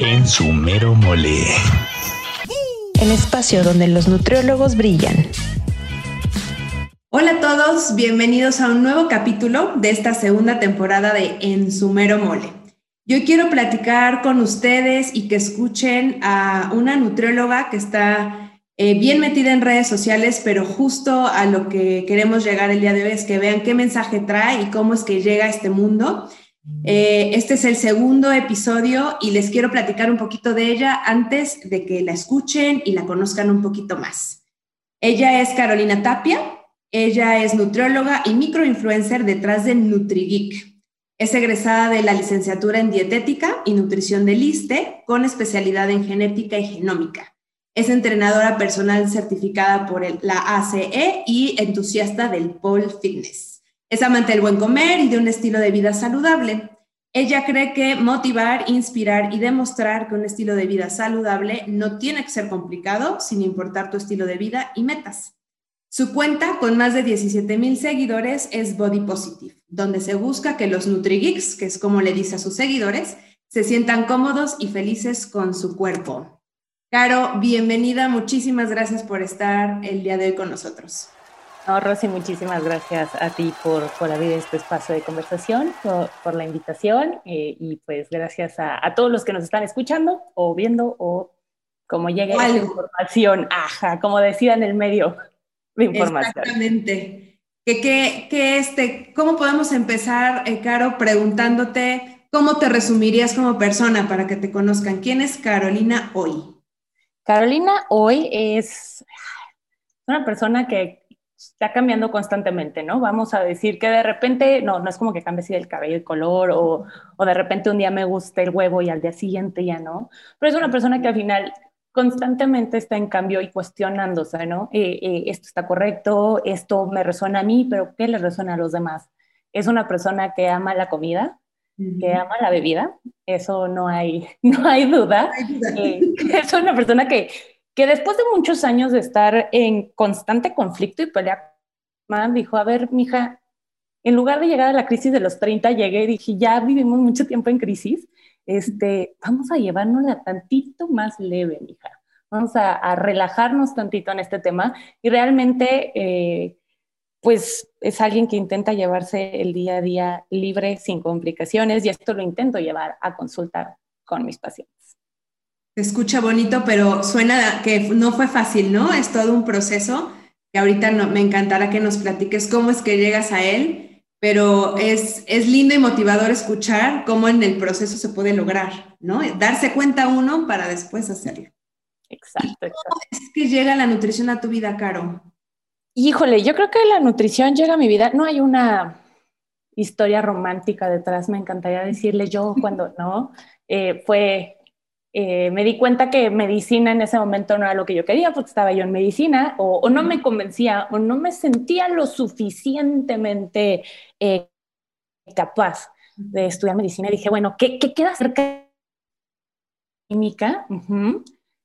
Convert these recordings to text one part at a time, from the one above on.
En su mero mole. El espacio donde los nutriólogos brillan. Hola a todos, bienvenidos a un nuevo capítulo de esta segunda temporada de En su mero mole. Yo quiero platicar con ustedes y que escuchen a una nutrióloga que está eh, bien metida en redes sociales, pero justo a lo que queremos llegar el día de hoy es que vean qué mensaje trae y cómo es que llega a este mundo. Eh, este es el segundo episodio y les quiero platicar un poquito de ella antes de que la escuchen y la conozcan un poquito más. Ella es Carolina Tapia, ella es nutrióloga y microinfluencer detrás de NutriGeek. Es egresada de la licenciatura en dietética y nutrición del ISTE con especialidad en genética y genómica. Es entrenadora personal certificada por la ACE y entusiasta del pole fitness. Es amante del buen comer y de un estilo de vida saludable. Ella cree que motivar, inspirar y demostrar que un estilo de vida saludable no tiene que ser complicado sin importar tu estilo de vida y metas. Su cuenta, con más de 17 mil seguidores, es Body Positive, donde se busca que los NutriGeeks, que es como le dice a sus seguidores, se sientan cómodos y felices con su cuerpo. Caro, bienvenida, muchísimas gracias por estar el día de hoy con nosotros. No, Rosy, muchísimas gracias a ti por, por abrir este espacio de conversación, por, la invitación eh, y pues gracias a, todos los que nos están escuchando o viendo o como llegue la información, ajá, como decía en el medio de información. Exactamente. ¿Qué, qué, este, ¿Cómo podemos empezar, eh, Caro, preguntándote cómo te resumirías como persona para que te conozcan? ¿Quién es Carolina hoy? Carolina hoy es una persona que está cambiando constantemente, ¿no? Vamos a decir que de repente, no, no es como que cambie así el cabello, el color, o, o, de repente un día me gusta el huevo y al día siguiente ya no, pero es una persona que al final constantemente está en cambio y cuestionándose, ¿no? Eh, eh, esto está correcto, esto me resuena a mí, pero ¿qué le resuena a los demás? Es una persona que ama la comida, que ama la bebida, eso no hay, no hay duda. Eh, es una persona que que después de muchos años de estar en constante conflicto y pelea, dijo, a ver, mija, en lugar de llegar a la crisis de los 30, llegué y dije, ya vivimos mucho tiempo en crisis, este, vamos a llevárnosla tantito más leve, mija. Vamos a, relajarnos tantito en este tema y realmente, eh, pues, es alguien que intenta llevarse el día a día libre, sin complicaciones, y esto lo intento llevar a consultar con mis pacientes. Se escucha bonito, pero suena que no fue fácil, ¿no? Es todo un proceso que ahorita no, me encantará que nos platiques cómo es que llegas a él, pero es, es lindo y motivador escuchar cómo en el proceso se puede lograr, ¿no? Darse cuenta uno para después hacerlo. Exacto, ¿Cómo es que llega la nutrición a tu vida, Caro? Híjole, yo creo que la nutrición llega a mi vida. No hay una historia romántica detrás, me encantaría decirle yo cuando no. Eh, fue eh, me di cuenta que medicina en ese momento no era lo que yo quería porque estaba yo en medicina o, no me convencía o no me sentía lo suficientemente eh, capaz de estudiar medicina. Y dije, bueno, ¿qué, queda cerca de química?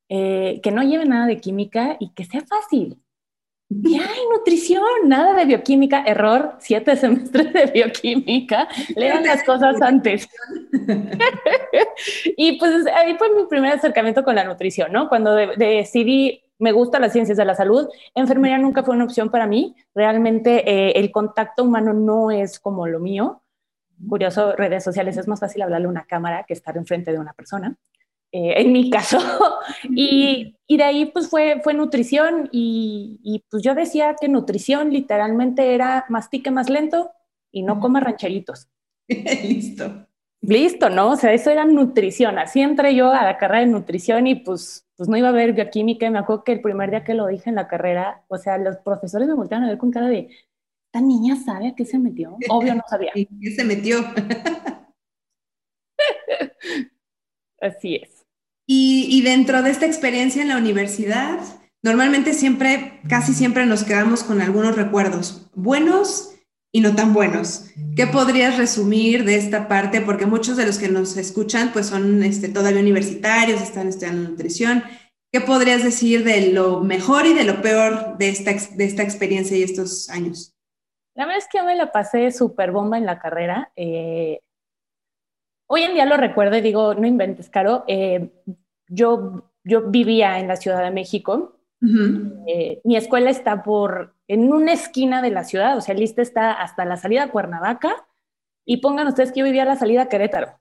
Eh, que no lleve nada de química y que sea fácil. Y hay nutrición, nada de bioquímica, error, siete semestres de bioquímica, lean las cosas antes. y pues ahí fue mi primer acercamiento con la nutrición, ¿no? Cuando decidí, me gustan las ciencias de la salud, enfermería nunca fue una opción para mí, realmente eh, el contacto humano no es como lo mío. Curioso, redes sociales es más fácil hablarle a una cámara que estar enfrente de una persona. Eh, en mi caso. y, y, de ahí pues fue, fue nutrición y, y, pues yo decía que nutrición literalmente era mastique más lento y no coma rancheritos. Listo. Listo, ¿no? O sea, eso era nutrición. Así entré yo a la carrera de nutrición y pues, pues no iba a ver bioquímica. Y me acuerdo que el primer día que lo dije en la carrera, o sea, los profesores me voltearon a ver con cara de, ¿esta niña sabe a qué se metió? Obvio no sabía. ¿Qué se metió? Así es. Y, dentro de esta experiencia en la universidad, normalmente siempre, casi siempre nos quedamos con algunos recuerdos, buenos y no tan buenos. ¿Qué podrías resumir de esta parte? Porque muchos de los que nos escuchan pues son este, todavía universitarios, están estudiando nutrición. ¿Qué podrías decir de lo mejor y de lo peor de esta, de esta experiencia y estos años? La verdad es que yo me la pasé súper bomba en la carrera. Eh, Hoy en día lo recuerdo y digo, no inventes, Caro. Eh, yo, yo vivía en la Ciudad de México. Eh, mi escuela está por en una esquina de la ciudad, o sea, lista está hasta la salida a Cuernavaca y pongan ustedes que yo vivía a la salida a Querétaro.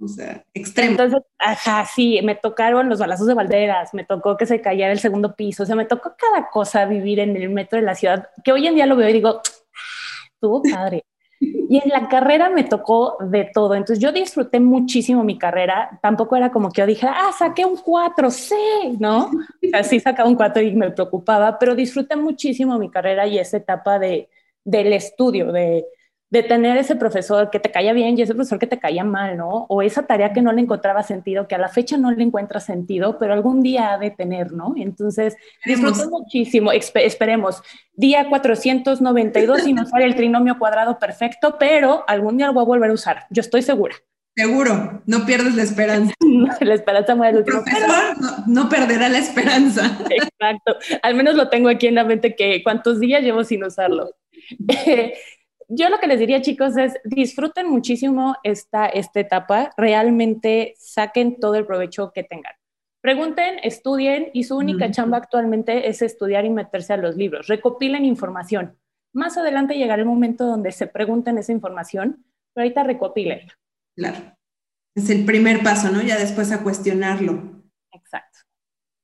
O sea, extremo. Entonces, ajá, sí, me tocaron los balazos de Valderas, me tocó que se cayera el segundo piso, o sea, me tocó cada cosa vivir en el metro de la ciudad, que hoy en día lo veo y digo, ah, estuvo padre. Y en la carrera me tocó de todo. Entonces yo disfruté muchísimo mi carrera. Tampoco era como que yo dije, ah, saqué un 4, sí, ¿no? Así sacaba un 4 y me preocupaba, pero disfruté muchísimo mi carrera y esa etapa de, del estudio, de, de tener ese profesor que te caía bien y ese profesor que te caía mal, ¿no? O esa tarea que no le encontraba sentido, que a la fecha no le encuentra sentido, pero algún día ha de tener, ¿no? Entonces, disfruto muchísimo, esperemos, día 492 y no sale el trinomio cuadrado perfecto, pero algún día lo voy a volver a usar, yo estoy segura. Seguro, no pierdes la esperanza. la esperanza muere el último. profesor no, no, perderá la esperanza. Exacto, al menos lo tengo aquí en la mente que cuántos días llevo sin usarlo. yo lo que les diría, chicos, es disfruten muchísimo esta, esta etapa, realmente saquen todo el provecho que tengan. Pregunten, estudien y su única chamba actualmente es estudiar y meterse a los libros. Recopilen información. Más adelante llegará el momento donde se pregunten esa información, pero ahorita recopilen. Claro. Es el primer paso, ¿no? Ya después a cuestionarlo. Exacto.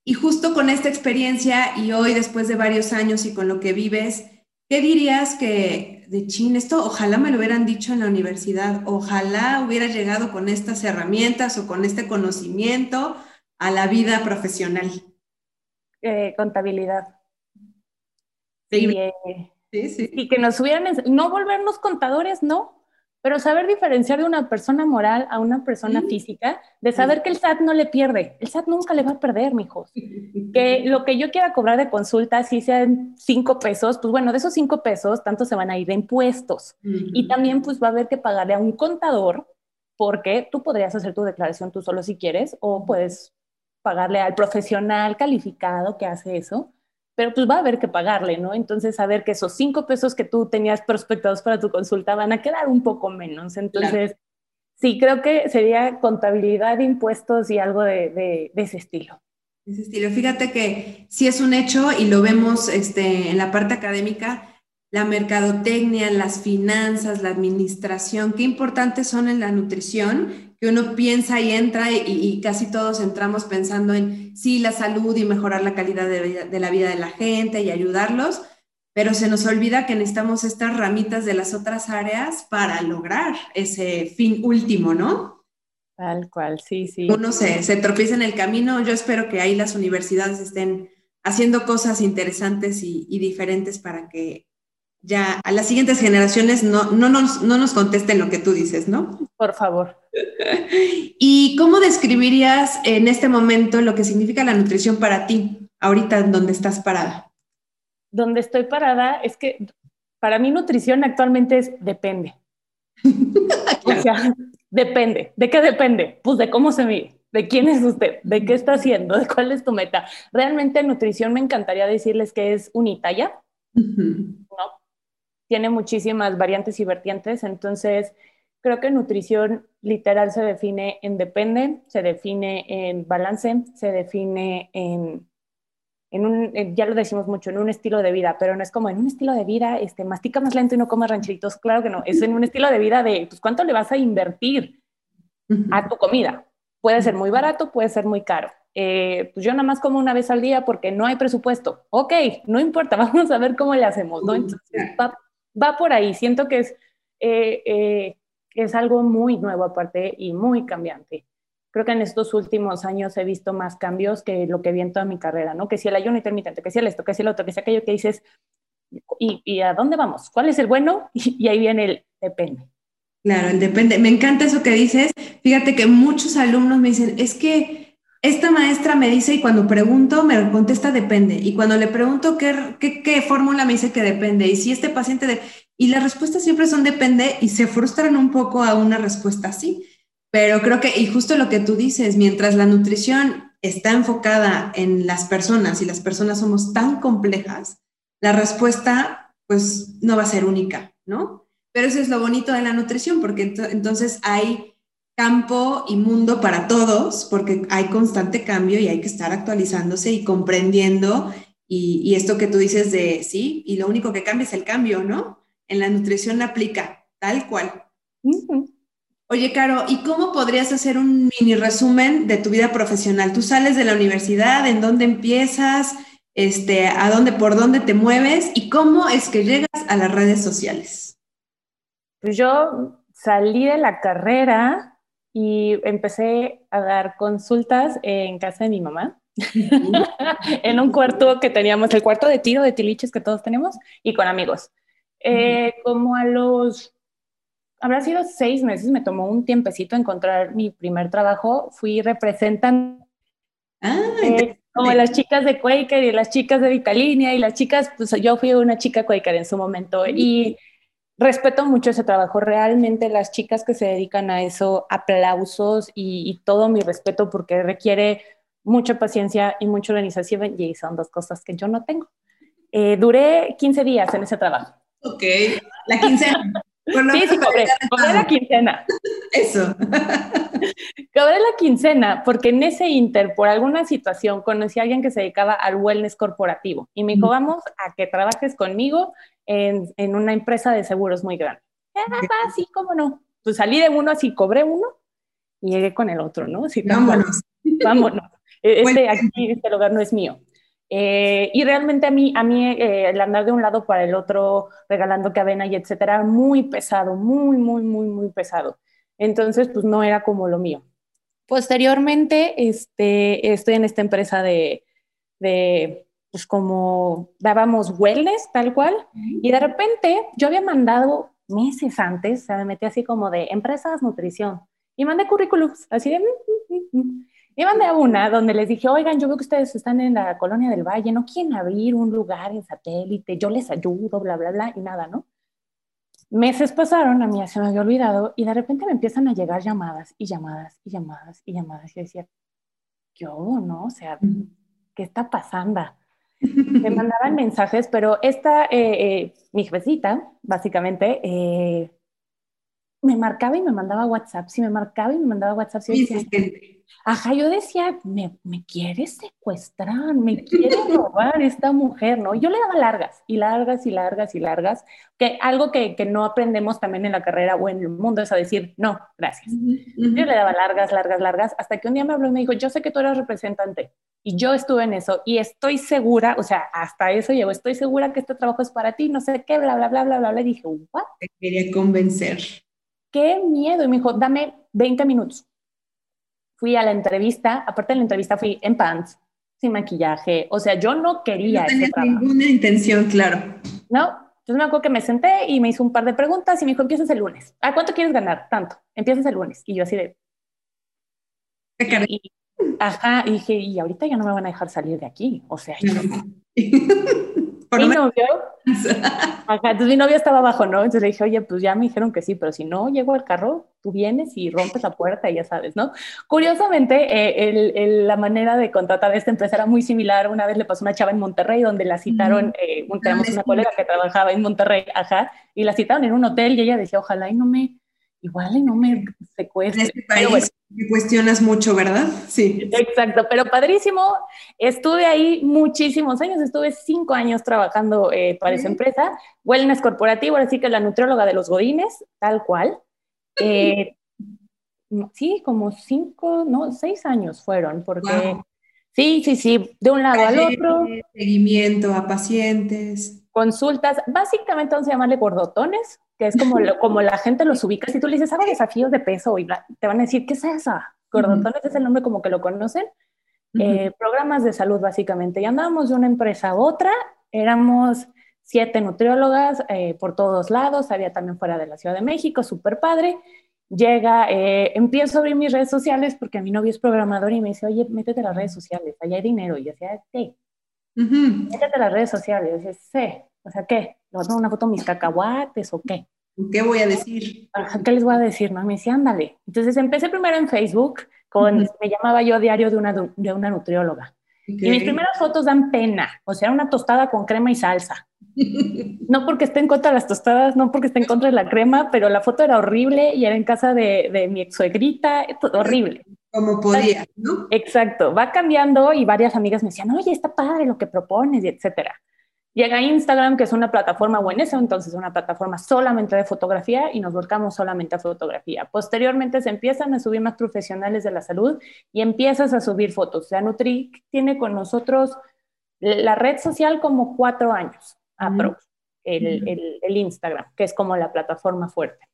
Y justo con esta experiencia y hoy, después de varios años y con lo que vives, ¿qué dirías que de chin, esto ojalá me lo hubieran dicho en la universidad, ojalá hubiera llegado con estas herramientas o con este conocimiento a la vida profesional. Eh, contabilidad. Sí, eh, sí, sí. Y que nos hubieran, no volvernos contadores, no, pero saber diferenciar de una persona moral a una persona física, de saber que el SAT no le pierde, el SAT nunca le va a perder, mijos. Que lo que yo quiera cobrar de consulta, si sean cinco pesos, pues bueno, de esos cinco pesos, tanto se van a ir de impuestos. Y también pues va a haber que pagarle a un contador, porque tú podrías hacer tu declaración tú solo si quieres, o puedes pagarle al profesional calificado que hace eso pero pues va a haber que pagarle, ¿no? Entonces, saber que esos cinco pesos que tú tenías prospectados para tu consulta van a quedar un poco menos. Entonces, sí, creo que sería contabilidad, impuestos y algo de, ese estilo. Ese estilo. Fíjate que sí es un hecho y lo vemos este, en la parte académica, la mercadotecnia, las finanzas, la administración, qué importantes son en la nutrición que uno piensa y entra y, casi todos entramos pensando en sí, la salud y mejorar la calidad de, de, la vida de la gente y ayudarlos, pero se nos olvida que necesitamos estas ramitas de las otras áreas para lograr ese fin último, ¿no? Tal cual, sí, sí. Uno se, se tropieza en el camino. Yo espero que ahí las universidades estén haciendo cosas interesantes y, y diferentes para que ya a las siguientes generaciones no, no, nos, no nos contesten lo que tú dices, ¿no? Por favor. ¿Y cómo describirías en este momento lo que significa la nutrición para ti, ahorita donde estás parada? Donde estoy parada es que para mí nutrición actualmente es depende. O sea, depende. ¿De qué depende? Pues de cómo se mide, de quién es usted, de qué está haciendo, de cuál es tu meta. Realmente nutrición me encantaría decirles que es unitalla, ¿no? Tiene muchísimas variantes y vertientes, entonces Creo que nutrición literal se define en depende, se define en balance, se define en, en un, ya lo decimos mucho, en un estilo de vida, pero no es como en un estilo de vida, este, mastica más lento y no comas rancheritos, claro que no, es en un estilo de vida de, pues, ¿cuánto le vas a invertir a tu comida? Puede ser muy barato, puede ser muy caro. Eh, pues yo nada más como una vez al día porque no hay presupuesto. Ok, no importa, vamos a ver cómo le hacemos, ¿no? Entonces va, va por ahí. Siento que es eh, eh, es algo muy nuevo aparte y muy cambiante. Creo que en estos últimos años he visto más cambios que lo que vi en toda mi carrera, ¿no? Que si el ayuno intermitente, que si el esto, que si el otro, que si aquello que dices, ¿y, a dónde vamos? ¿Cuál es el bueno? Y, ahí viene el depende. Claro, el depende. Me encanta eso que dices. Fíjate que muchos alumnos me dicen, es que esta maestra me dice y cuando pregunto me contesta depende. Y cuando le pregunto qué, qué, qué fórmula me dice que depende. Y si este paciente... Y las respuestas siempre son depende y se frustran un poco a una respuesta así. Pero creo que, y justo lo que tú dices, mientras la nutrición está enfocada en las personas y las personas somos tan complejas, la respuesta pues no va a ser única, ¿no? Pero eso es lo bonito de la nutrición, porque entonces hay campo y mundo para todos, porque hay constante cambio y hay que estar actualizándose y comprendiendo. Y, esto que tú dices de sí, y lo único que cambia es el cambio, ¿no? En la nutrición aplica tal cual. Oye, Caro, ¿y cómo podrías hacer un mini resumen de tu vida profesional? Tú sales de la universidad, ¿en dónde empiezas? Este, ¿A dónde, por dónde te mueves? ¿Y cómo es que llegas a las redes sociales? Pues yo salí de la carrera y empecé a dar consultas en casa de mi mamá. en un cuarto que teníamos, el cuarto de tiro de tiliches que todos tenemos, y con amigos. Eh, como a los habrá sido seis meses, me tomó un tiempecito encontrar mi primer trabajo. Fui representante ah, eh, como las chicas de Quaker y las chicas de Vitalinia y las chicas, pues yo fui una chica Quaker en su momento y respeto mucho ese trabajo. Realmente las chicas que se dedican a eso, aplausos y, todo mi respeto porque requiere mucha paciencia y mucha organización y son dos cosas que yo no tengo. Eh, duré 15 días en ese trabajo. Ok, la quincena. sí, sí, cobré, cobré la quincena. Eso. cobré la quincena porque en ese inter, por alguna situación, conocí a alguien que se dedicaba al wellness corporativo y me dijo, vamos a que trabajes conmigo en, en una empresa de seguros muy grande. Ah, sí, cómo no. Pues salí de uno así, cobré uno y llegué con el otro, ¿no? vámonos. Vámonos. E-, este, aquí, este lugar no es mío. Eh, y realmente a mí, a mí eh, el andar de un lado para el otro, regalando que avena y etcétera, muy pesado, muy, muy, muy, muy pesado. Entonces, pues no era como lo mío. Posteriormente, este, estoy en esta empresa de, de, pues como dábamos wellness, tal cual, y de repente yo había mandado meses antes, o sea, me metí así como de empresas nutrición, y mandé currículums, así de... Y mandé a una donde les dije, oigan, yo veo que ustedes están en la colonia del Valle, ¿no quieren abrir un lugar en satélite? Yo les ayudo, bla, bla, bla, y nada, ¿no? Meses pasaron, a mí se me había olvidado, y de repente me empiezan a llegar llamadas y llamadas y llamadas y llamadas. Y yo decía, yo, ¿no? O sea, ¿qué está pasando? Me mandaban mensajes, pero esta, eh, eh, mi jefecita, básicamente, eh, me marcaba y me mandaba WhatsApp, si me marcaba y me mandaba WhatsApp, sí, ajá, yo decía, me, me quiere secuestrar, me quiere robar esta mujer, ¿no? Yo le daba largas y largas y largas y largas, que algo que, que, no aprendemos también en la carrera o en el mundo es a decir, no, gracias. Yo le daba largas, largas, largas, hasta que un día me habló y me dijo, yo sé que tú eres representante y yo estuve en eso y estoy segura, o sea, hasta eso llegó, estoy segura que este trabajo es para ti, no sé qué, bla, bla, bla, bla, bla, bla, y dije, ¿what? Te quería convencer qué miedo. Y me dijo, dame 20 minutos. Fui a la entrevista, aparte de la entrevista fui en pants, sin maquillaje, o sea, yo no quería no tenía ninguna intención, claro. ¿No? Entonces me acuerdo que me senté y me hizo un par de preguntas y me dijo, empiezas el lunes. ¿A cuánto quieres ganar? Tanto. Empiezas el lunes. Y yo así de... Y, ajá, y dije, y ahorita ya no me van a dejar salir de aquí. O sea, yo, mi novio, ajá, entonces mi novio estaba abajo, ¿no? Entonces le dije, oye, pues ya me dijeron que sí, pero si no llego al carro, tú vienes y rompes la puerta y ya sabes, ¿no? Curiosamente, eh, el, la manera de contratar a esta empresa era muy similar. Una vez le pasó una chava en Monterrey donde la citaron, eh, tenemos una colega que trabajaba en Monterrey, ajá, y la citaron en un hotel y ella decía, ojalá y no me igual y no me secuestre. En este país me cuestionas mucho, ¿verdad? Sí. Exacto, pero padrísimo. Estuve ahí muchísimos años, estuve cinco años trabajando eh, para esa empresa, wellness corporativo, así que la nutrióloga de los godines, tal cual. Eh, sí, como cinco, no, seis años fueron, porque... Sí, sí, sí, de un lado al otro. Seguimiento a pacientes. Consultas, básicamente vamos a llamarle gordotones, que es como, como la gente los ubica. Si tú le dices, hago desafíos de peso, y te van a decir, ¿qué es esa? Gordotones es el nombre como que lo conocen. Eh, programas de salud, básicamente. Y andábamos de una empresa a otra, éramos siete nutriólogas eh, por todos lados, había también fuera de la Ciudad de México, súper padre. Llega, eh, empiezo a abrir mis redes sociales porque mi novio es programador y me dice, oye, métete a las redes sociales, allá hay dinero. Y yo decía, sí, métete a las redes sociales. Y yo decía, sí, o sea, ¿qué? ¿Le voy a una foto de mis cacahuates o qué? ¿Qué voy a decir? ¿Qué les voy a decir? No, me decía, ándale. Entonces empecé primero en Facebook, con, me llamaba yo diario de una, de una nutrióloga. Y mis primeras fotos dan pena, o sea, una tostada con crema y salsa. No porque esté en contra de las tostadas, no porque esté en contra de la crema, pero la foto era horrible y era en casa de, de mi ex suegrita, horrible. Como podía, ¿no? Exacto, va cambiando y varias amigas me decían, oye, está padre lo que propones y etcétera. Llega Instagram, que es una plataforma, o en ese entonces una plataforma solamente de fotografía y nos volcamos solamente a fotografía. Posteriormente se empiezan a subir más profesionales de la salud y empiezas a subir fotos. O sea, Nutri tiene con nosotros la red social como cuatro años, aprox, el, el, el, Instagram, que es como la plataforma fuerte.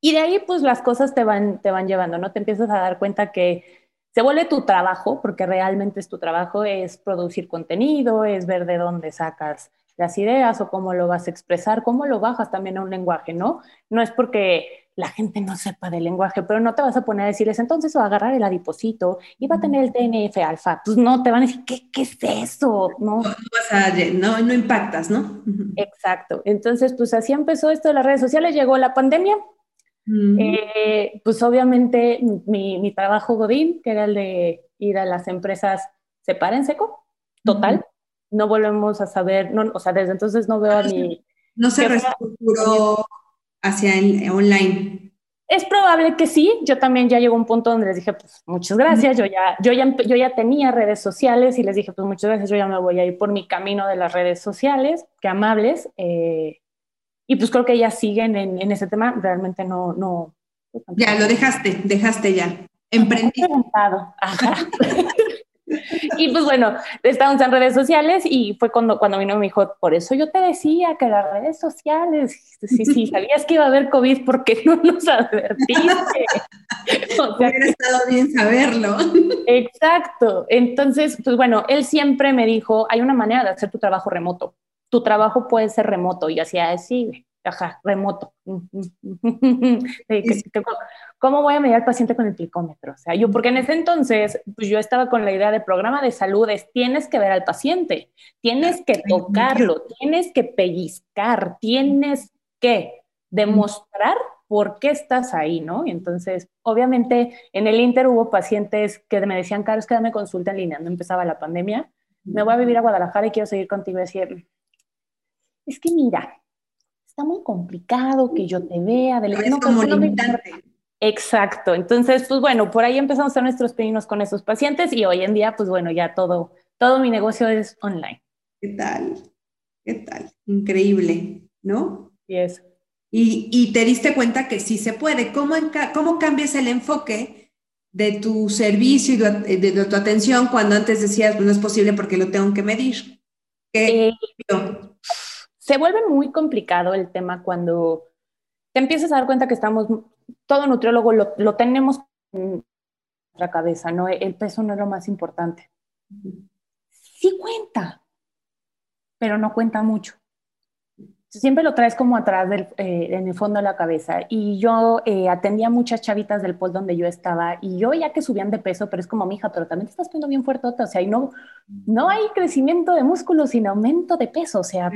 Y de ahí, pues las cosas te van, te van llevando, ¿no? Te empiezas a dar cuenta que se vuelve tu trabajo, porque realmente es tu trabajo, es producir contenido, es ver de dónde sacas las ideas o cómo lo vas a expresar, cómo lo bajas también a un lenguaje, ¿no? No es porque la gente no sepa del lenguaje, pero no te vas a poner a decirles, entonces va a agarrar el adiposito y va a tener el TNF alfa. Pues no, te van a decir, ¿qué, qué es eso? No, no, no impactas, ¿no? Exacto. Entonces, pues así empezó esto de las redes sociales, llegó la pandemia, eh, pues obviamente mi, mi, trabajo Godín, que era el de ir a las empresas, se para en seco, total. No volvemos a saber, no, o sea, desde entonces no veo a mi... No se reestructuró hacia el online. Es probable que sí. Yo también ya llegó un punto donde les dije, pues muchas gracias. Yo ya, yo ya, yo ya tenía redes sociales y les dije, pues muchas gracias. Yo ya me voy a ir por mi camino de las redes sociales. Qué amables. Eh, y pues creo que ellas siguen en, en ese tema, realmente no, no. Ya, lo dejaste, dejaste ya. Emprendí. y pues bueno, estábamos en redes sociales y fue cuando, cuando vino me dijo, por eso yo te decía que las redes sociales, sí, sí, sabías que iba a haber COVID porque no nos advertiste. o sea, Hubiera estado bien saberlo. Exacto. Entonces, pues bueno, él siempre me dijo, hay una manera de hacer tu trabajo remoto tu trabajo puede ser remoto y así, así, ajá, remoto. ¿Cómo voy a medir al paciente con el plicómetro? O sea, yo, porque en ese entonces, pues yo estaba con la idea de programa de salud, es tienes que ver al paciente, tienes que tocarlo, tienes que pellizcar, tienes que demostrar por qué estás ahí, ¿no? Y entonces, obviamente, en el Inter hubo pacientes que me decían, Carlos, que dame consulta en línea, no empezaba la pandemia, me voy a vivir a Guadalajara y quiero seguir contigo. Y decir, es que mira, está muy complicado que yo te vea. De es como limitante. Exacto. Entonces, pues bueno, por ahí empezamos a hacer nuestros pininos con esos pacientes y hoy en día, pues bueno, ya todo, todo mi negocio es online. ¿Qué tal? ¿Qué tal? Increíble, ¿no? Sí es. Y, y te diste cuenta que sí se puede. ¿Cómo, cómo cambias el enfoque de tu servicio y de, tu atención cuando antes decías, pues no es posible porque lo tengo que medir? ¿Qué? Eh, se vuelve muy complicado el tema cuando te empiezas a dar cuenta que estamos, todo nutriólogo lo, lo tenemos en nuestra cabeza, ¿no? El peso no es lo más importante. Sí cuenta, pero no cuenta mucho. Siempre lo traes como atrás del, eh, en el fondo de la cabeza. Y yo eh, atendía muchas chavitas del pol donde yo estaba y yo ya que subían de peso, pero es como, mija, pero también te estás poniendo bien fuerte, o sea, y no, no hay crecimiento de músculo sin aumento de peso, o sea,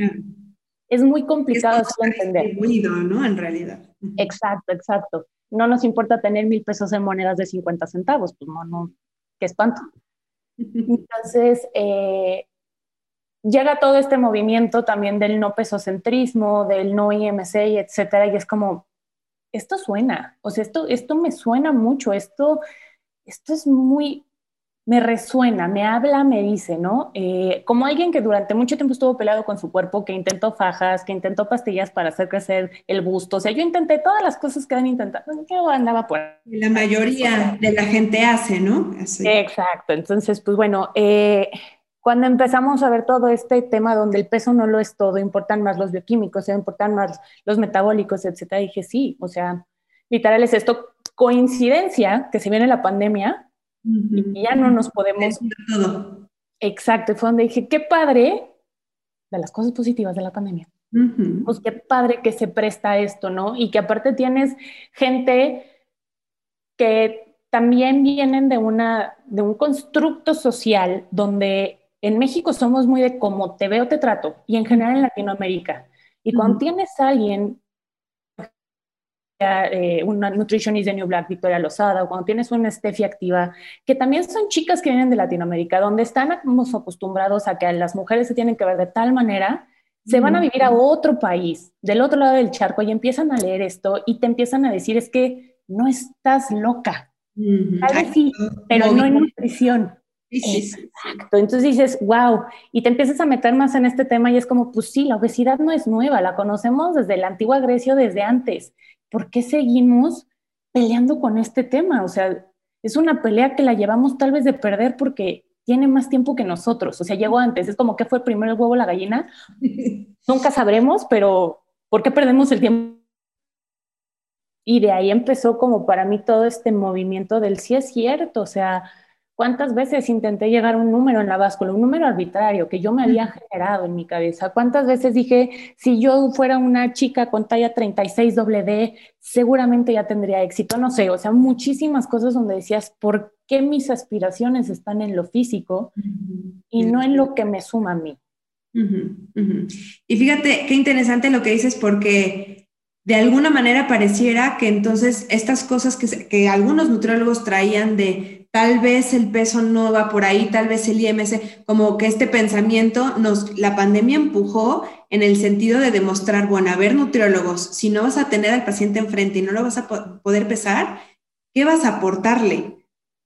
es muy complicado es entender. ¿no? En realidad. Exacto, exacto. No nos importa tener mil pesos en monedas de 50 centavos, pues no, no, qué espanto. Entonces, eh, llega todo este movimiento también del no pesocentrismo, del no IMC, etcétera, y es como, esto suena, o sea, esto, esto me suena mucho, esto, esto es muy, me resuena, me habla, me dice, ¿no? Eh, como alguien que durante mucho tiempo estuvo peleado con su cuerpo, que intentó fajas, que intentó pastillas para hacer crecer el busto, o sea, yo intenté todas las cosas que han intentado, yo andaba por... La mayoría de la gente hace, ¿no? Exacto, entonces, pues bueno, eh, cuando empezamos a ver todo este tema donde el peso no lo es todo, importan más los bioquímicos, importan más los metabólicos, etcétera, dije, sí, o sea, literal es esto, coincidencia que se viene la pandemia, y ya no nos podemos... Exacto, fue donde dije, qué padre de las cosas positivas de la pandemia. Pues qué padre que se presta esto, ¿no? Y que aparte tienes gente que también vienen de, una, de un constructo social donde en México somos muy de cómo te veo, te trato, y en general en Latinoamérica. Y cuando tienes a alguien eh, una nutritionist de New Black, Victoria Lozada, o cuando tienes una Steffi activa, que también son chicas que vienen de Latinoamérica, donde estamos acostumbrados a que las mujeres se tienen que ver de tal manera, se van a vivir a otro país, del otro lado del charco, y empiezan a leer esto y te empiezan a decir, es que no estás loca. Tal vez sí, pero no en nutrición. Exacto. Entonces dices, wow, y te empiezas a meter más en este tema y es como, pues sí, la obesidad no es nueva, la conocemos desde la antigua Grecia, desde antes. ¿Por qué seguimos peleando con este tema? O sea, es una pelea que la llevamos tal vez de perder porque tiene más tiempo que nosotros. O sea, llegó antes. Es como que fue primero el huevo la gallina. Nunca sabremos, pero ¿por qué perdemos el tiempo? Y de ahí empezó como para mí todo este movimiento del sí es cierto. O sea, ¿Cuántas veces intenté llegar a un número en la báscula, un número arbitrario que yo me había generado en mi cabeza? ¿Cuántas veces dije, si yo fuera una chica con talla 36 D, seguramente ya tendría éxito? No sé, o sea, muchísimas cosas donde decías, ¿por qué mis aspiraciones están en lo físico y no en lo que me suma a mí? Y fíjate qué interesante lo que dices porque de alguna manera pareciera que entonces estas cosas que, que algunos nutriólogos traían de tal vez el peso no va por ahí, tal vez el IMC, como que este pensamiento nos, la pandemia empujó en el sentido de demostrar, bueno, a ver, nutriólogos, si no vas a tener al paciente enfrente y no lo vas a poder pesar, ¿qué vas a aportarle?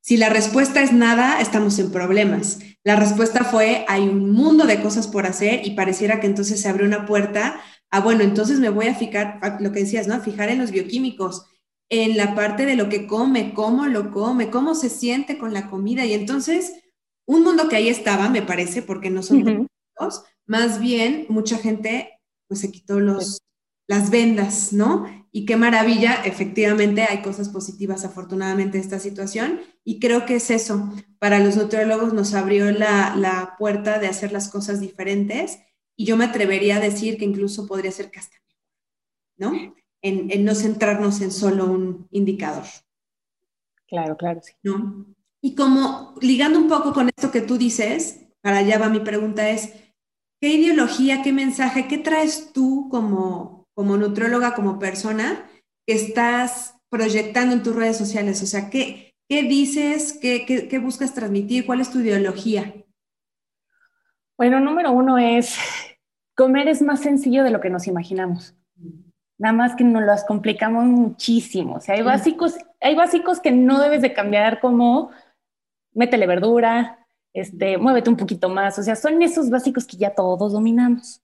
Si la respuesta es nada, estamos en problemas. La respuesta fue, hay un mundo de cosas por hacer y pareciera que entonces se abre una puerta a, bueno, entonces me voy a fijar, lo que decías, ¿no? Fijar en los bioquímicos en la parte de lo que come, cómo lo come, cómo se siente con la comida. Y entonces, un mundo que ahí estaba, me parece, porque no son todos, más bien mucha gente pues se quitó los, las vendas, ¿no? Y qué maravilla, efectivamente hay cosas positivas afortunadamente de esta situación y creo que es eso, para los nutriólogos nos abrió la, la puerta de hacer las cosas diferentes y yo me atrevería a decir que incluso podría ser mejor, ¿no? En, no centrarnos en solo un indicador. Claro, claro, sí. ¿No? Y como ligando un poco con esto que tú dices, para allá va mi pregunta es, ¿qué ideología, qué mensaje, qué traes tú como, como nutrióloga, como persona que estás proyectando en tus redes sociales? O sea, ¿qué, qué dices, qué, qué, qué buscas transmitir, cuál es tu ideología? Bueno, número uno es, comer es más sencillo de lo que nos imaginamos. Nada más que nos las complicamos muchísimo. O sea, hay básicos, hay básicos que no debes de cambiar como métele verdura, este, muévete un poquito más. O sea, son esos básicos que ya todos dominamos.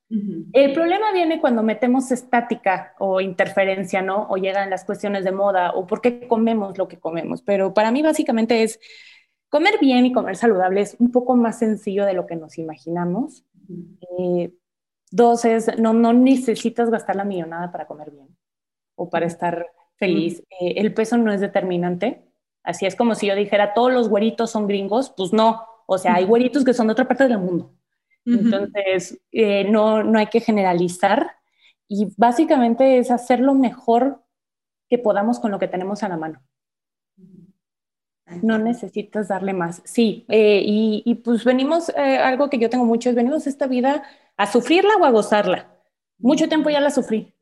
El problema viene cuando metemos estática o interferencia, ¿no? O llegan las cuestiones de moda o por qué comemos lo que comemos. Pero para mí básicamente es comer bien y comer saludable es un poco más sencillo de lo que nos imaginamos. Dos es, no, no necesitas gastar la millonada para comer bien o para estar feliz. Eh, el peso no es determinante. Así es como si yo dijera, todos los güeritos son gringos. Pues no. O sea, hay güeritos que son de otra parte del mundo. Entonces, eh, no, no hay que generalizar. Y básicamente es hacer lo mejor que podamos con lo que tenemos a la mano. No necesitas darle más. Sí, eh, y, y, pues venimos, algo que yo tengo mucho es venimos esta vida a sufrirla o a gozarla. Mucho tiempo ya la sufrí.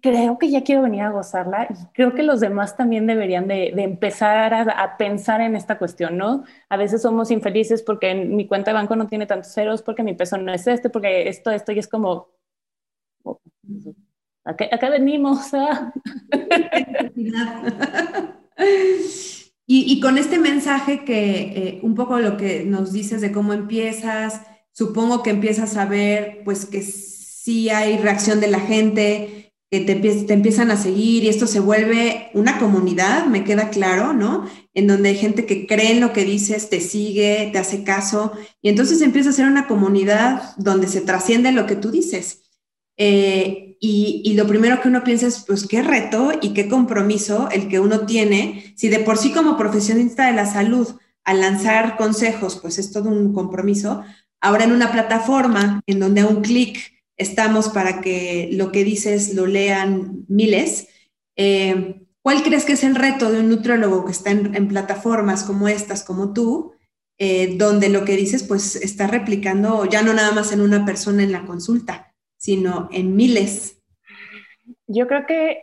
creo que ya quiero venir a gozarla creo que los demás también deberían de, empezar a, pensar en esta cuestión, ¿no? A veces somos infelices porque mi cuenta de banco no tiene tantos ceros, porque mi peso no es este, porque esto, esto, y es como, oh, acá, venimos. ¿ah? y, con este mensaje que eh, un poco lo que nos dices de cómo empiezas, supongo que empiezas a ver pues que sí hay reacción de la gente, que te, te, empiezan a seguir y esto se vuelve una comunidad, me queda claro, ¿no? En donde hay gente que cree en lo que dices, te sigue, te hace caso y entonces empieza a ser una comunidad donde se trasciende lo que tú dices. Eh, y, y, lo primero que uno piensa es, pues, qué reto y qué compromiso el que uno tiene, si de por sí como profesionista de la salud, al lanzar consejos, pues es todo un compromiso, Ahora en una plataforma en donde a un clic estamos para que lo que dices lo lean miles, eh, ¿cuál crees que es el reto de un nutriólogo que está en, plataformas como estas, como tú, eh, donde lo que dices pues está replicando ya no nada más en una persona en la consulta, sino en miles? Yo creo que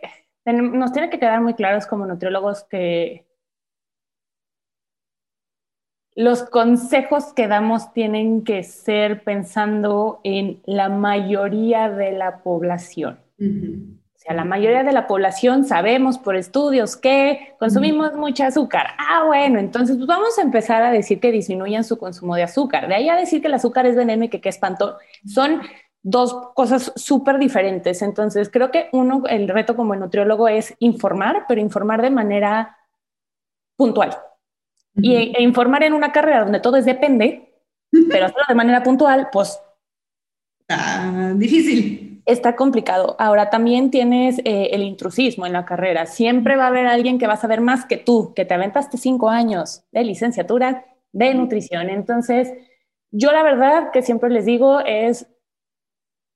nos tiene que quedar muy claros como nutriólogos que los consejos que damos tienen que ser pensando en la mayoría de la población. O sea, la mayoría de la población sabemos por estudios que consumimos mucha azúcar. Ah, bueno, entonces pues vamos a empezar a decir que disminuyan su consumo de azúcar. De ahí a decir que el azúcar es veneno y que qué espanto, son dos cosas súper diferentes. Entonces, creo que uno, el reto como nutriólogo es informar, pero informar de manera puntual y, e informar en una carrera donde todo es depende, pero hacerlo de manera puntual, pues... Está difícil. Está complicado. Ahora también tienes eh, el intrusismo en la carrera. Siempre va a haber alguien que va a saber más que tú, que te aventaste cinco años de licenciatura de nutrición. Entonces, yo la verdad que siempre les digo es,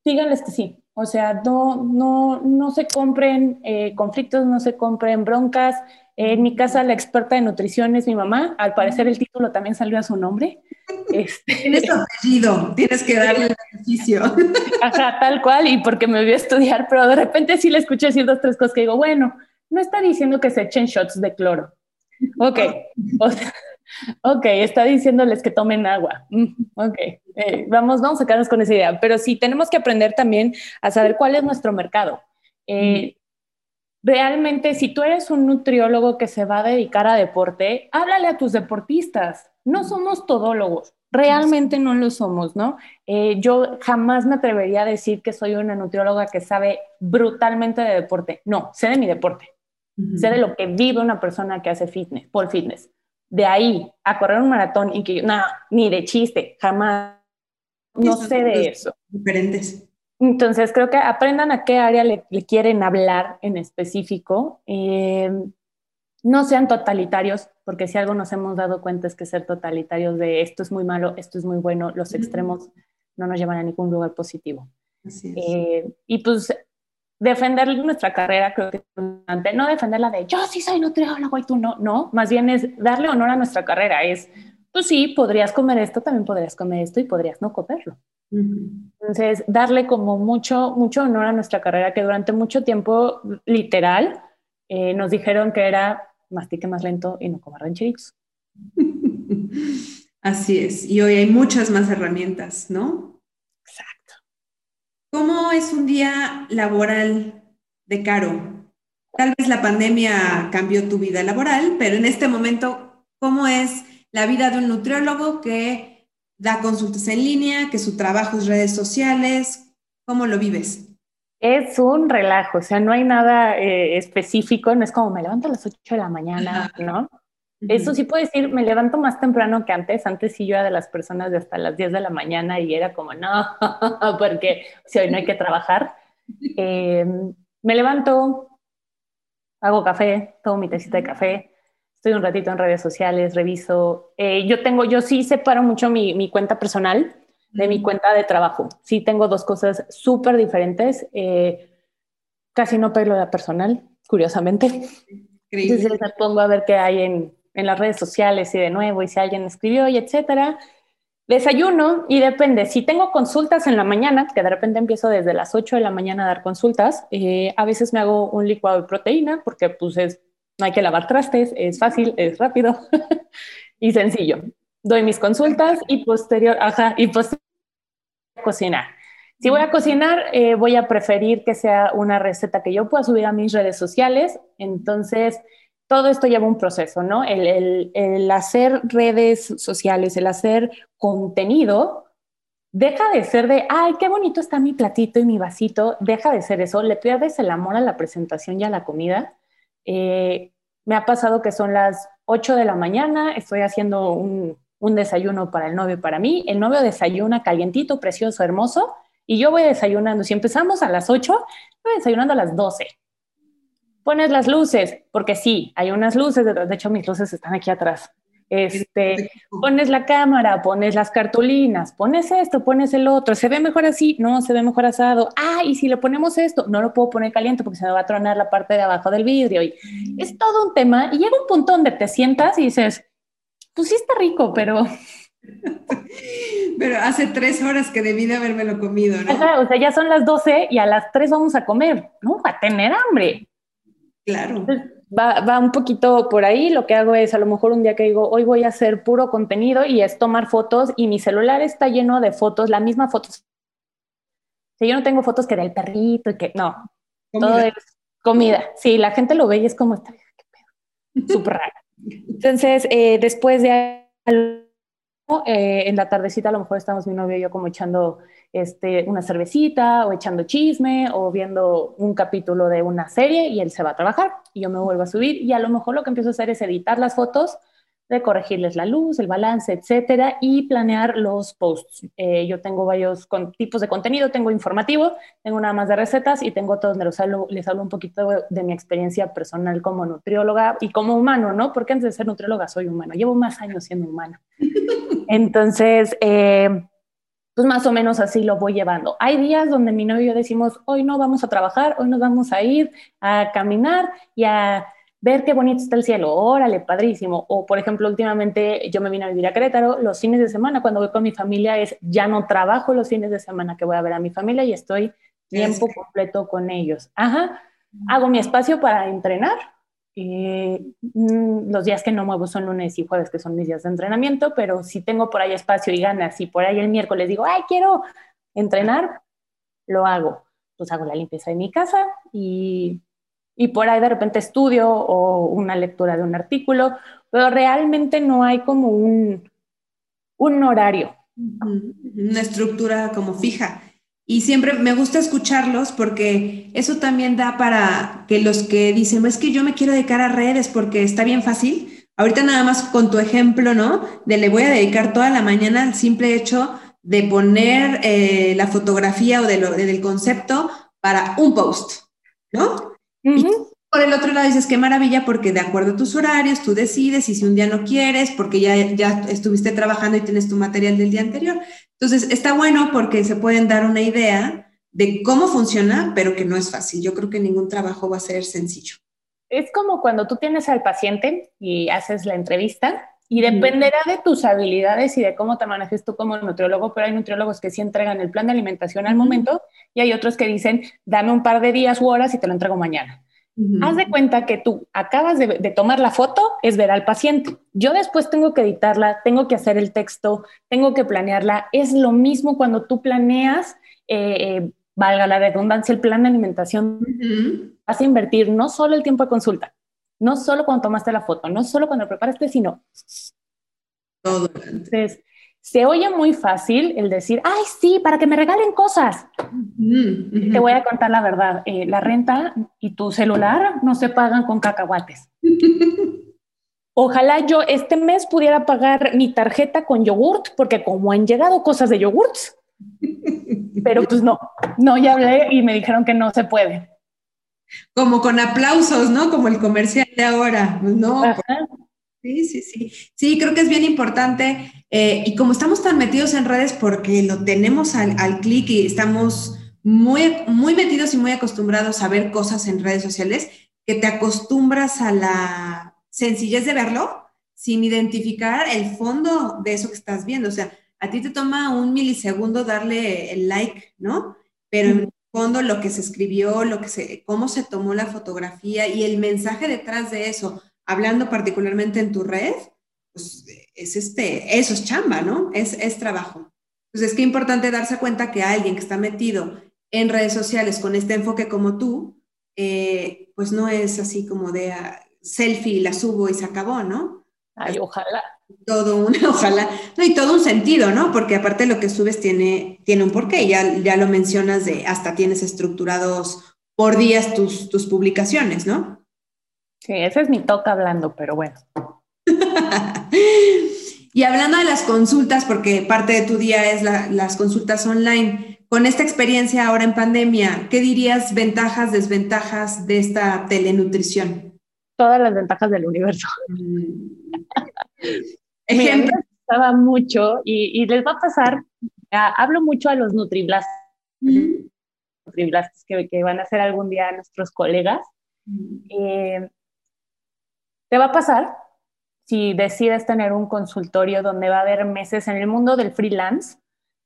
díganles que sí. O sea, no, no, no se compren eh, conflictos, no se compren broncas, en mi casa la experta de nutrición es mi mamá. Al parecer el título también salió a su nombre. Este, tienes apellido, tienes que darle el beneficio. Ajá, tal cual, y porque me voy a estudiar, pero de repente sí le escuché decir dos, tres cosas que digo, bueno, no está diciendo que se echen shots de cloro. Ok, ok, está diciéndoles que tomen agua. Mm, ok, eh, vamos, vamos a quedarnos con esa idea, pero sí tenemos que aprender también a saber cuál es nuestro mercado. Eh, realmente si tú eres un nutriólogo que se va a dedicar a deporte, háblale a tus deportistas. No somos todólogos, realmente no lo somos, ¿no? Eh, yo jamás me atrevería a decir que soy una nutrióloga que sabe brutalmente de deporte. No, sé de mi deporte. Sé de lo que vive una persona que hace fitness, por fitness. De ahí a correr un maratón y que yo, no, ni de chiste, jamás. No sé de eso. Diferentes. Entonces, creo que aprendan a qué área le, quieren hablar en específico. Eh, no sean totalitarios, porque si algo nos hemos dado cuenta es que ser totalitarios de esto es muy malo, esto es muy bueno, los extremos no nos llevan a ningún lugar positivo. Eh, y pues defender nuestra carrera creo que es importante, no defenderla de yo sí soy nutriólogo y tú no, no, más bien es darle honor a nuestra carrera, es, pues sí, podrías comer esto, también podrías comer esto y podrías no comerlo. Entonces, darle como mucho, mucho honor a nuestra carrera, que durante mucho tiempo, literal, eh, nos dijeron que era mastique más lento y no coma rancheritos. Así es, y hoy hay muchas más herramientas, ¿no? Exacto. ¿Cómo es un día laboral de Caro? Tal vez la pandemia cambió tu vida laboral, pero en este momento, ¿cómo es la vida de un nutriólogo que da consultas en línea, que su trabajo es redes sociales. ¿Cómo lo vives? Es un relajo, o sea, no hay nada eh, específico, no es como me levanto a las 8 de la mañana, ¿no? Eso sí puedo decir, me levanto más temprano que antes. Antes sí yo era de las personas de hasta las 10 de la mañana y era como, no, porque si hoy no hay que trabajar. Eh, me levanto, hago café, tomo mi tacita de café, estoy un ratito en redes sociales, reviso. Eh, yo tengo, yo sí separo mucho mi, mi cuenta personal de mi cuenta de trabajo. Sí tengo dos cosas súper diferentes. Eh, casi no pego la personal, curiosamente. Entonces me pongo a ver qué hay en, en, las redes sociales y de nuevo, y si alguien escribió y etcétera. Desayuno y depende. Si tengo consultas en la mañana, que de repente empiezo desde las 8 de la mañana a dar consultas, eh, a veces me hago un licuado de proteína porque pues es no hay que lavar trastes, es fácil, es rápido y sencillo. Doy mis consultas y posterior, ajá, y posterior a cocinar. Si voy a cocinar, eh, voy a preferir que sea una receta que yo pueda subir a mis redes sociales. Entonces, todo esto lleva un proceso, ¿no? El, el, el hacer redes sociales, el hacer contenido, deja de ser de, ay, qué bonito está mi platito y mi vasito, deja de ser eso, le pierdes el amor a la presentación y a la comida eh, me ha pasado que son las 8 de la mañana, estoy haciendo un, desayuno para el novio y para mí. El novio desayuna calientito, precioso, hermoso, y yo voy desayunando. Si empezamos a las 8, voy desayunando a las 12. Pones las luces, porque sí, hay unas luces, de hecho mis luces están aquí atrás. Este, pones la cámara, pones las cartulinas, pones esto, pones el otro, se ve mejor así, no, se ve mejor asado. Ah, y si le ponemos esto, no lo puedo poner caliente porque se me va a tronar la parte de abajo del vidrio. Y es todo un tema. Y llega un punto donde te sientas y dices, pues sí está rico, pero pero hace tres horas que debí de lo comido, ¿no? o sea, ya son las 12 y a las 3 vamos a comer, ¿no? A tener hambre. Claro. Va, va, un poquito por ahí. Lo que hago es a lo mejor un día que digo, hoy voy a hacer puro contenido y es tomar fotos y mi celular está lleno de fotos, la misma fotos. Si yo no tengo fotos que del perrito y que no, todo es comida. Sí, la gente lo ve y es como, qué pedo. Súper raro. Entonces, eh, después de eh, en la tardecita a lo mejor estamos mi novio y yo como echando este, una cervecita o echando chisme o viendo un capítulo de una serie y él se va a trabajar y yo me vuelvo a subir y a lo mejor lo que empiezo a hacer es editar las fotos de corregirles la luz, el balance, etcétera, y planear los posts. Eh, yo tengo varios tipos de contenido, tengo informativo, tengo nada más de recetas y tengo todos donde les hablo, les hablo un poquito de, mi experiencia personal como nutrióloga y como humano, ¿no? Porque antes de ser nutrióloga soy humano, llevo más años siendo humano. Entonces, eh, pues más o menos así lo voy llevando. Hay días donde mi novio y yo decimos, hoy no vamos a trabajar, hoy nos vamos a ir a caminar y a ver qué bonito está el cielo, órale, padrísimo. O, por ejemplo, últimamente yo me vine a vivir a Querétaro, los fines de semana, cuando voy con mi familia, es ya no trabajo los fines de semana que voy a ver a mi familia y estoy tiempo completo con ellos. Ajá, hago mi espacio para entrenar. Mm, los días que no muevo son lunes y jueves, que son mis días de entrenamiento, pero si tengo por ahí espacio y ganas y por ahí el miércoles digo, ay, quiero entrenar, lo hago. Pues hago la limpieza de mi casa y y por ahí de repente estudio o una lectura de un artículo, pero realmente no hay como un, un horario. Una estructura como fija. Y siempre me gusta escucharlos porque eso también da para que los que dicen, es que yo me quiero dedicar a redes porque está bien fácil. Ahorita nada más con tu ejemplo, ¿no? De le voy a dedicar toda la mañana al simple hecho de poner eh, la fotografía o de lo, del concepto para un post, ¿no? Y por el otro lado dices, qué maravilla, porque de acuerdo a tus horarios, tú decides y si un día no quieres, porque ya, ya estuviste trabajando y tienes tu material del día anterior. Entonces, está bueno porque se pueden dar una idea de cómo funciona, pero que no es fácil. Yo creo que ningún trabajo va a ser sencillo. Es como cuando tú tienes al paciente y haces la entrevista y dependerá de tus habilidades y de cómo te manejes tú como nutriólogo, pero hay nutriólogos que sí entregan el plan de alimentación al momento y hay otros que dicen, dame un par de días u horas y te lo entrego mañana. Haz de cuenta que tú acabas de, tomar la foto, es ver al paciente. Yo después tengo que editarla, tengo que hacer el texto, tengo que planearla. Es lo mismo cuando tú planeas, eh, eh, valga la redundancia, el plan de alimentación. Vas a invertir no solo el tiempo de consulta, no solo cuando tomaste la foto, no solo cuando preparaste, sino todo. Entonces, se oye muy fácil el decir, ay, sí, para que me regalen cosas. Te voy a contar la verdad. Eh, la renta y tu celular no se pagan con cacahuates. Ojalá yo este mes pudiera pagar mi tarjeta con yogurt, porque como han llegado cosas de yogurts, pero pues no, no, ya hablé y me dijeron que no se puede. Como con aplausos, ¿no? Como el comercial de ahora. Pues no. Sí, sí, sí. Sí, creo que es bien importante. Eh, y como estamos tan metidos en redes porque lo tenemos al, al clic y estamos muy, muy metidos y muy acostumbrados a ver cosas en redes sociales, que te acostumbras a la sencillez de verlo sin identificar el fondo de eso que estás viendo. O sea, a ti te toma un milisegundo darle el like, ¿no? Pero en el fondo lo que se escribió, lo que se, cómo se tomó la fotografía y el mensaje detrás de eso hablando particularmente en tu red, pues es este, eso es chamba, ¿no? Es, es trabajo. Entonces, es que importante darse cuenta que alguien que está metido en redes sociales con este enfoque como tú, eh, pues no es así como de ah, selfie, la subo y se acabó, ¿no? Ay, ojalá. Todo un, ojalá, no, y todo un sentido, ¿no? Porque aparte lo que subes tiene, tiene un porqué, ya, ya lo mencionas de hasta tienes estructurados por días tus, tus publicaciones, ¿no? Sí, ese es mi toca hablando, pero bueno. y hablando de las consultas, porque parte de tu día es las consultas online, con esta experiencia ahora en pandemia, ¿qué dirías ventajas, desventajas de esta telenutrición? Todas las ventajas del universo. Ejemplo. Me mucho y, les va a pasar, hablo mucho a los nutriblastos, nutriblastos que, que, van a ser algún día nuestros colegas. Te va a pasar si decides tener un consultorio donde va a haber meses en el mundo del freelance.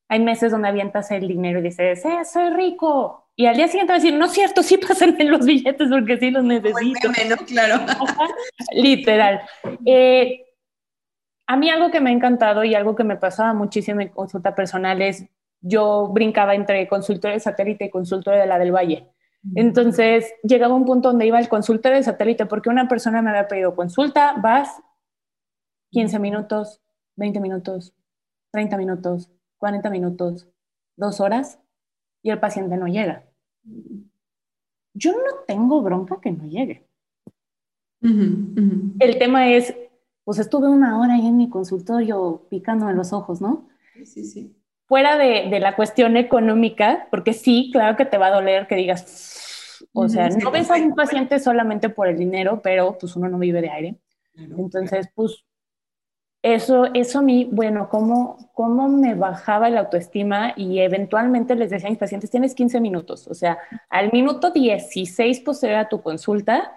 Hay meses donde avientas el dinero y dices, eh, soy rico. Y al día siguiente va a decir, no es cierto, sí pasan en los billetes porque sí los necesito. Bueno, claro. Literal. Eh, a mí algo que me ha encantado y algo que me pasaba muchísimo en consulta personal es, yo brincaba entre consultorio de satélite y consultorio de la del Valle. Entonces llegaba un punto donde iba el consultorio de satélite porque una persona me había pedido consulta, vas 15 minutos, 20 minutos, 30 minutos, 40 minutos, dos horas y el paciente no llega. Yo no tengo bronca que no llegue. El tema es, pues estuve una hora ahí en mi consultorio picándome los ojos, ¿no? Sí, sí. Fuera de, de, la cuestión económica, porque sí, claro que te va a doler que digas, o sea, no ves a un paciente solamente por el dinero, pero pues uno no vive de aire. Entonces, pues eso, eso a mí, bueno, cómo, cómo me bajaba la autoestima y eventualmente les decía a mis pacientes, tienes 15 minutos, o sea, al minuto 16 posterior a tu consulta,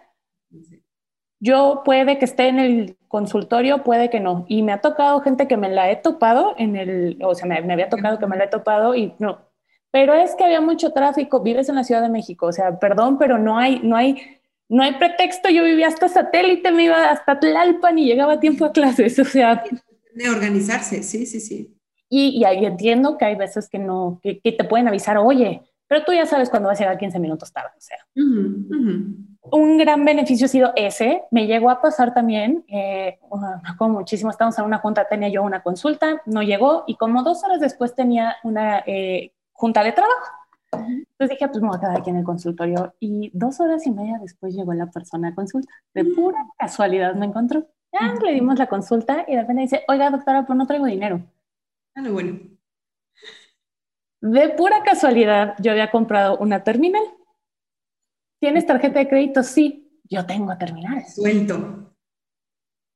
yo puede que esté en el consultorio, puede que no. Y me ha tocado gente que me la he topado en el, o sea, me, me, había tocado que me la he topado y no. Pero es que había mucho tráfico, vives en la Ciudad de México, o sea, perdón, pero no hay, no hay, no hay pretexto. Yo vivía hasta satélite, me iba hasta Tlalpan y llegaba a tiempo a clases, o sea. De organizarse, sí, sí, sí. Y, y ahí entiendo que hay veces que no, que, que, te pueden avisar, oye, pero tú ya sabes cuándo vas a llegar 15 minutos tarde, o sea. Uh -huh, uh -huh un gran beneficio ha sido ese. Me llegó a pasar también, eh, como muchísimo, estábamos en una junta, tenía yo una consulta, no llegó y como dos horas después tenía una eh, junta de trabajo. Entonces dije, pues me voy a quedar aquí en el consultorio y dos horas y media después llegó la persona a consulta. De pura casualidad me encontró. Ya le dimos la consulta y de repente dice, oiga doctora, pues no traigo dinero. Ah, no, bueno. De pura casualidad yo había comprado una terminal ¿Tienes tarjeta de crédito? Sí, yo tengo terminales. Suelto.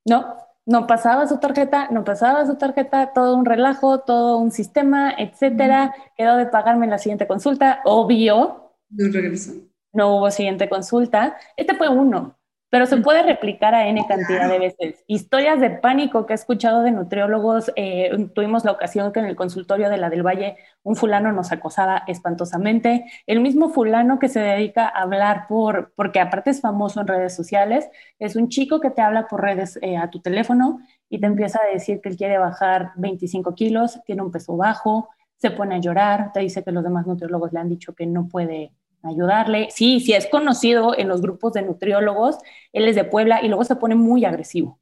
No, no pasaba su tarjeta, no pasaba su tarjeta, todo un relajo, todo un sistema, etcétera. Quedó de pagarme en la siguiente consulta, obvio. No regresó. No hubo siguiente consulta. Este fue uno, pero se puede replicar a N cantidad de veces. Historias de pánico que he escuchado de nutriólogos. Eh, tuvimos la ocasión que en el consultorio de la del Valle un fulano nos acosaba espantosamente. El mismo fulano que se dedica a hablar por, porque aparte es famoso en redes sociales, es un chico que te habla por redes eh, a tu teléfono y te empieza a decir que él quiere bajar 25 kilos, tiene un peso bajo, se pone a llorar, te dice que los demás nutriólogos le han dicho que no puede ayudarle. Sí, sí es conocido en los grupos de nutriólogos, él es de Puebla y luego se pone muy agresivo.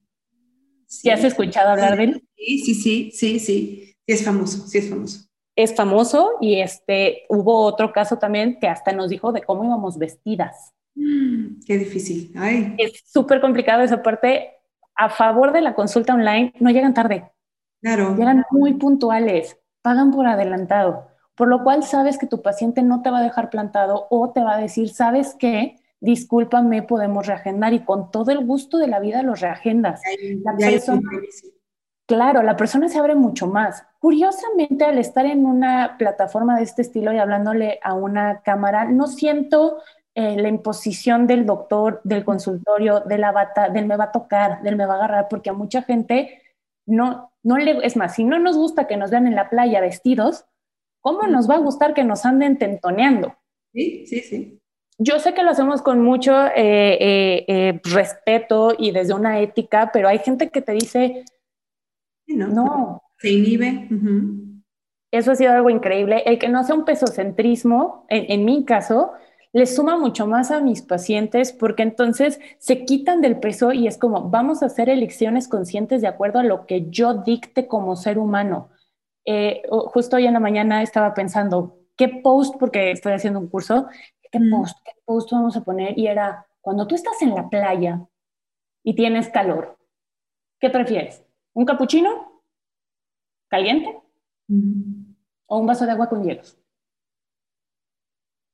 ¿Sí, has escuchado hablar de él? Sí, sí, sí, sí, sí, sí, es famoso, sí es famoso. Es famoso y este, hubo otro caso también que hasta nos dijo de cómo íbamos vestidas. Mm, qué difícil. Ay. Es súper complicado esa parte. A favor de la consulta online, no llegan tarde. Claro. Llegan muy puntuales, pagan por adelantado por lo cual sabes que tu paciente no te va a dejar plantado o te va a decir, ¿sabes qué? Discúlpame, podemos reagendar y con todo el gusto de la vida los reagendas. La persona, claro, la persona se abre mucho más. Curiosamente, al estar en una plataforma de este estilo y hablándole a una cámara, no siento eh, la imposición del doctor, del consultorio, de la bata, del me va a tocar, del me va a agarrar, porque a mucha gente no, no le, es más, si no nos gusta que nos vean en la playa vestidos, ¿Cómo nos va a gustar que nos anden tentoneando? Sí, sí, sí. Yo sé que lo hacemos con mucho eh, eh, eh, respeto y desde una ética, pero hay gente que te dice, sí, no, no. Se inhibe. Uh -huh. Eso ha sido algo increíble. El que no sea un pesocentrismo, en, en mi caso, le suma mucho más a mis pacientes porque entonces se quitan del peso y es como, vamos a hacer elecciones conscientes de acuerdo a lo que yo dicte como ser humano eh, justo hoy en la mañana estaba pensando, ¿qué post? Porque estoy haciendo un curso, ¿qué post? ¿Qué post vamos a poner? Y era, cuando tú estás en la playa y tienes calor, ¿qué prefieres? ¿Un capuchino? ¿Caliente? ¿O un vaso de agua con hielos?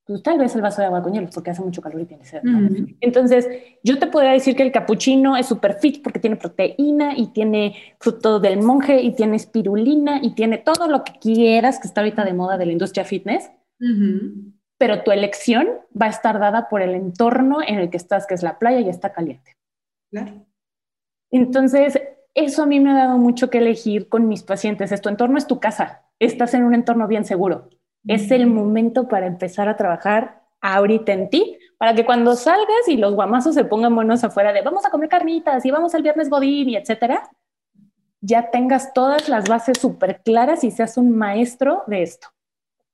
Pues tal vez el vaso de agua con hielos porque hace mucho calor y tiene sed. ¿no? Entonces, yo te podría decir que el capuchino es super fit porque tiene proteína y tiene fruto del monje y tiene espirulina y tiene todo lo que quieras que está ahorita de moda de la industria fitness. Uh -huh. Pero tu elección va a estar dada por el entorno en el que estás, que es la playa y está caliente. Claro. Entonces, eso a mí me ha dado mucho que elegir con mis pacientes. Es tu entorno es tu casa. Estás en un entorno bien seguro Es el momento para empezar a trabajar ahorita en ti, para que cuando salgas y los guamazos se pongan buenos afuera de vamos a comer carnitas y vamos al viernes godín y etcétera, ya tengas todas las bases súper claras y seas un maestro de esto.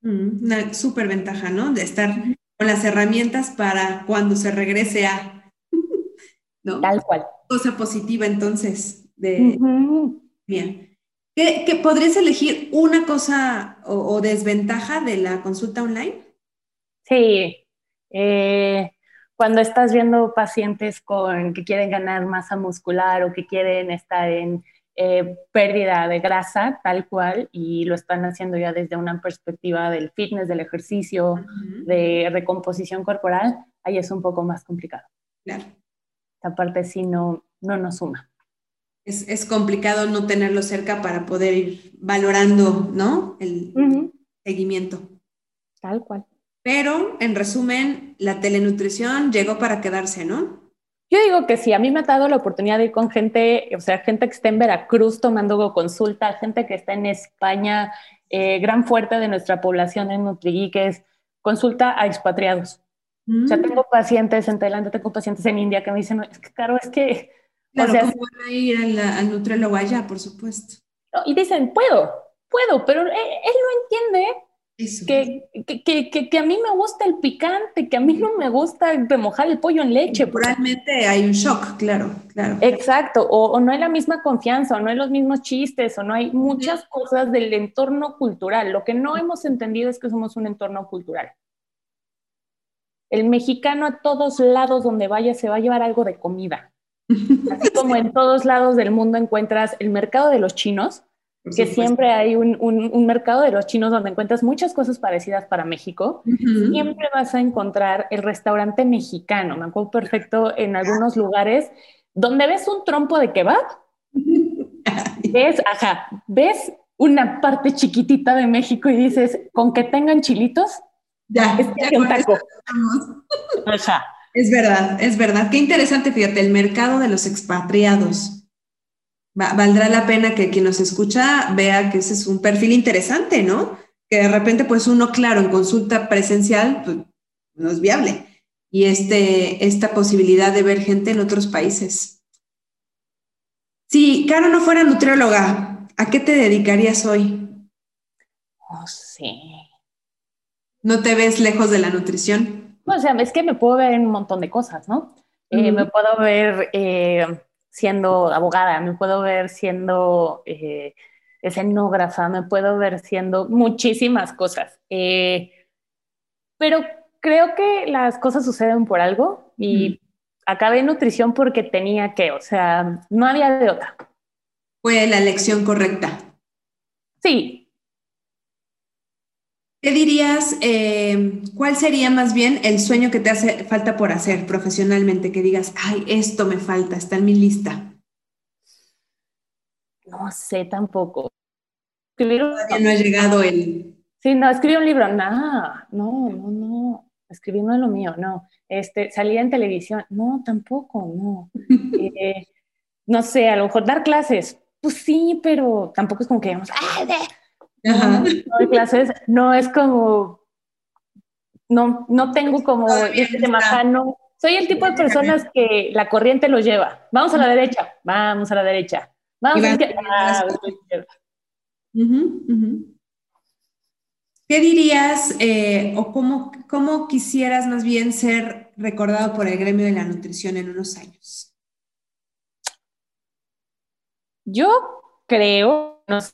Mm, una súper ventaja, ¿no? De estar con las herramientas para cuando se regrese a... ¿no? Tal cual. Cosa positiva entonces de... Bien. ¿Qué, podrías elegir una cosa o, desventaja de la consulta online? Sí. Eh, cuando estás viendo pacientes con que quieren ganar masa muscular o que quieren estar en eh, pérdida de grasa, tal cual, y lo están haciendo ya desde una perspectiva del fitness, del ejercicio, de recomposición corporal, ahí es un poco más complicado. Claro. Esta parte sí no, no nos suma. Es, es, complicado no tenerlo cerca para poder ir valorando, ¿no? El seguimiento. Tal cual. Pero, en resumen, la telenutrición llegó para quedarse, ¿no? Yo digo que sí, a mí me ha dado la oportunidad de ir con gente, o sea, gente que está en Veracruz tomando consulta, gente que está en España, eh, gran fuerte de nuestra población en Nutrigeek consulta a expatriados. O sea, mm. tengo pacientes en Tailandia, tengo pacientes en India que me dicen, es que claro, es que... Claro, o sea, ¿cómo van a ir al, nutriólogo allá, por supuesto? Y dicen, puedo, puedo, pero él, él no entiende que, que, que, a mí me gusta el picante, que a mí no me gusta remojar el pollo en leche. Realmente hay un shock, claro, claro. Exacto, o, no hay la misma confianza, o no hay los mismos chistes, o no hay muchas cosas del entorno cultural. Lo que no hemos entendido es que somos un entorno cultural. El mexicano a todos lados donde vaya se va a llevar algo de comida. Así como en todos lados del mundo encuentras el mercado de los chinos, que siempre hay un, un, mercado de los chinos donde encuentras muchas cosas parecidas para México. Siempre vas a encontrar el restaurante mexicano. Me acuerdo perfecto en algunos lugares donde ves un trompo de kebab. ves, ajá, ves una parte chiquitita de México y dices, con que tengan chilitos, ya, es ya un taco. Es verdad, es verdad. Qué interesante, fíjate, el mercado de los expatriados valdrá la pena que quien nos escucha vea que ese es un perfil interesante, ¿no? Que de repente, pues uno, claro, en consulta presencial, pues, no es viable. Y este, esta posibilidad de ver gente en otros países. Si Caro no fuera nutrióloga, ¿a qué te dedicarías hoy? No sé. ¿No te ves lejos de la nutrición? O sea, es que me puedo ver en un montón de cosas, ¿no? Eh, me puedo ver eh, siendo abogada, me puedo ver siendo eh, escenógrafa, me puedo ver siendo muchísimas cosas. Eh, pero creo que las cosas suceden por algo y acabé en nutrición porque tenía que, o sea, no había de otra. Fue la elección correcta. Sí. ¿Qué dirías, eh, cuál sería más bien el sueño que te hace falta por hacer profesionalmente? Que digas, ay, esto me falta, está en mi lista. No sé tampoco. Todavía no ha llegado el... Sí, no, escribí un libro, no, no, no, no, escribí no es lo mío, no. Este, salía en televisión, no, tampoco, no. Eh, no sé, a lo mejor dar clases, pues sí, pero tampoco es como que digamos, ¡ay, no, clases, no es como, no, no tengo como este no. Soy el tipo de personas que la corriente lo lleva. Vamos a la derecha, vamos a la derecha. Vamos a la izquierda. ¿Qué dirías eh, o cómo, cómo quisieras más bien ser recordado por el gremio de la nutrición en unos años? Yo creo, no sé,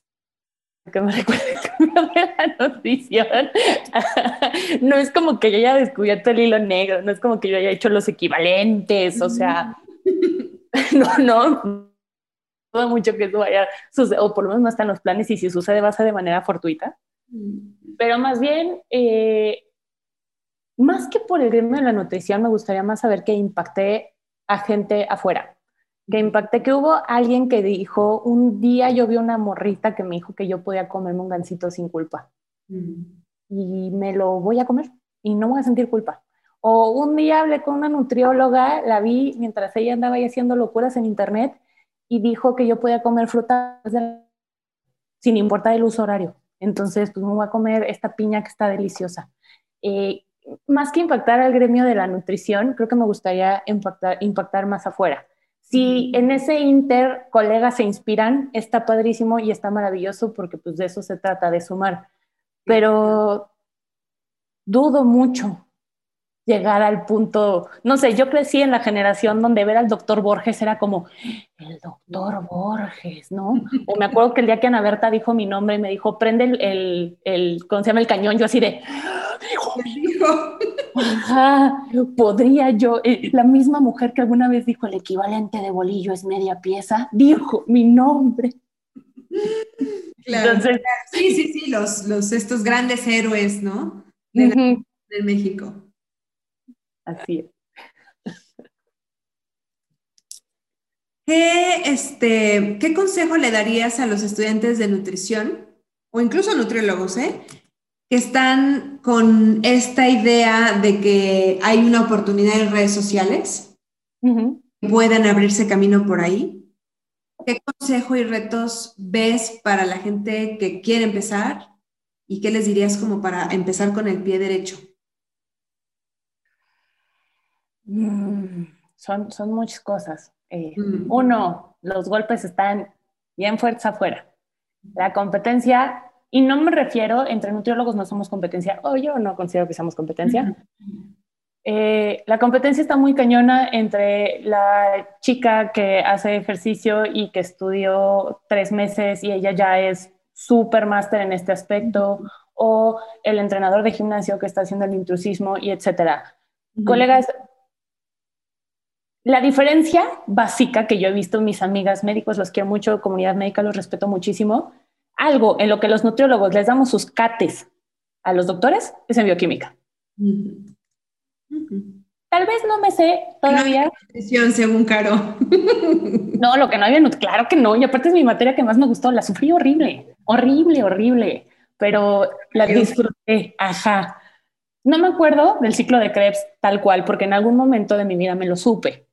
que me recuerda la nutrición. no es como que yo haya descubierto el hilo negro, no es como que yo haya hecho los equivalentes, o sea, no, no, todo mucho que eso vaya suceder, o por lo menos no están los planes y si sucede va a ser de manera fortuita. Pero más bien, eh, más que por el gremio de la nutrición, me gustaría más saber que impacté a gente afuera que impacté que hubo alguien que dijo, un día yo vi una morrita que me dijo que yo podía comerme un gansito sin culpa. Mm. Y me lo voy a comer y no voy a sentir culpa. O un día hablé con una nutrióloga, la vi mientras ella andaba ahí haciendo locuras en internet y dijo que yo podía comer frutas sin importar el uso horario. Entonces, pues me voy a comer esta piña que está deliciosa. Eh, más que impactar al gremio de la nutrición, creo que me gustaría impactar, impactar más afuera. Si en ese inter colegas se inspiran, está padrísimo y está maravilloso porque pues de eso se trata, de sumar. Pero dudo mucho llegar al punto, no sé, yo crecí en la generación donde ver al doctor Borges era como, el doctor Borges, ¿no? O me acuerdo que el día que Ana Berta dijo mi nombre y me dijo, prende el, el, el ¿cómo se llama? El cañón, yo así de, dijo, podría yo, eh, la misma mujer que alguna vez dijo el equivalente de bolillo es media pieza, dijo mi nombre. Claro, sí, sí, sí, los, los, estos grandes héroes, ¿no? De, de México. Así es. ¿Qué, este, ¿Qué consejo le darías a los estudiantes de nutrición o incluso nutriólogos, eh, que están con esta idea de que hay una oportunidad en redes sociales, puedan abrirse camino por ahí? ¿Qué consejo y retos ves para la gente que quiere empezar? ¿Y qué les dirías como para empezar con el pie derecho? Mm, son, son muchas cosas. Eh, mm. Uno, los golpes están bien fuertes afuera. La competencia, y no me refiero, entre nutriólogos no somos competencia, o yo no considero que seamos competencia. Eh, la competencia está muy cañona entre la chica que hace ejercicio y que estudió tres meses y ella ya es súper máster en este aspecto, o el entrenador de gimnasio que está haciendo el intrusismo y etcétera. Colegas, la diferencia básica que yo he visto en mis amigas médicos, los quiero mucho, comunidad médica los respeto muchísimo, algo en lo que los nutriólogos les damos sus cates a los doctores es en bioquímica. Tal vez no me sé todavía. nutrición, según Caro. no, lo que no había, claro que no. Y aparte es mi materia que más me gustó. La sufrí horrible, horrible, horrible. Pero la disfruté. Ajá. No me acuerdo del ciclo de Krebs tal cual, porque en algún momento de mi vida me lo supe.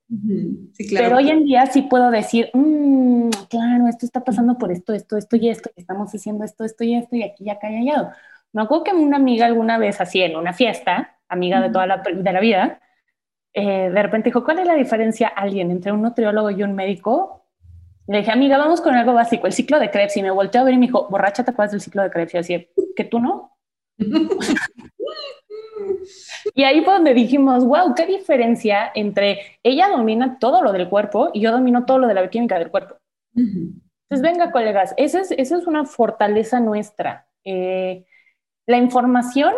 Pero hoy en día sí puedo decir, mm, claro, esto está pasando por esto, esto, esto y esto, estamos haciendo esto, esto y esto, y aquí ya cae hallado. Me acuerdo que una amiga alguna vez, así en una fiesta, amiga de toda la, de la vida, eh, de repente dijo, ¿cuál es la diferencia alguien entre un nutriólogo y un médico? Le dije, amiga, vamos con algo básico, el ciclo de Krebs. Y me volteó a ver y me dijo, borracha, ¿te acuerdas del ciclo de Krebs? Y así, ¿que tú no? Y ahí fue donde dijimos, wow, qué diferencia entre ella domina todo lo del cuerpo y yo domino todo lo de la bioquímica del cuerpo. Entonces, venga, colegas, esa es, esa es una fortaleza nuestra. Eh, la información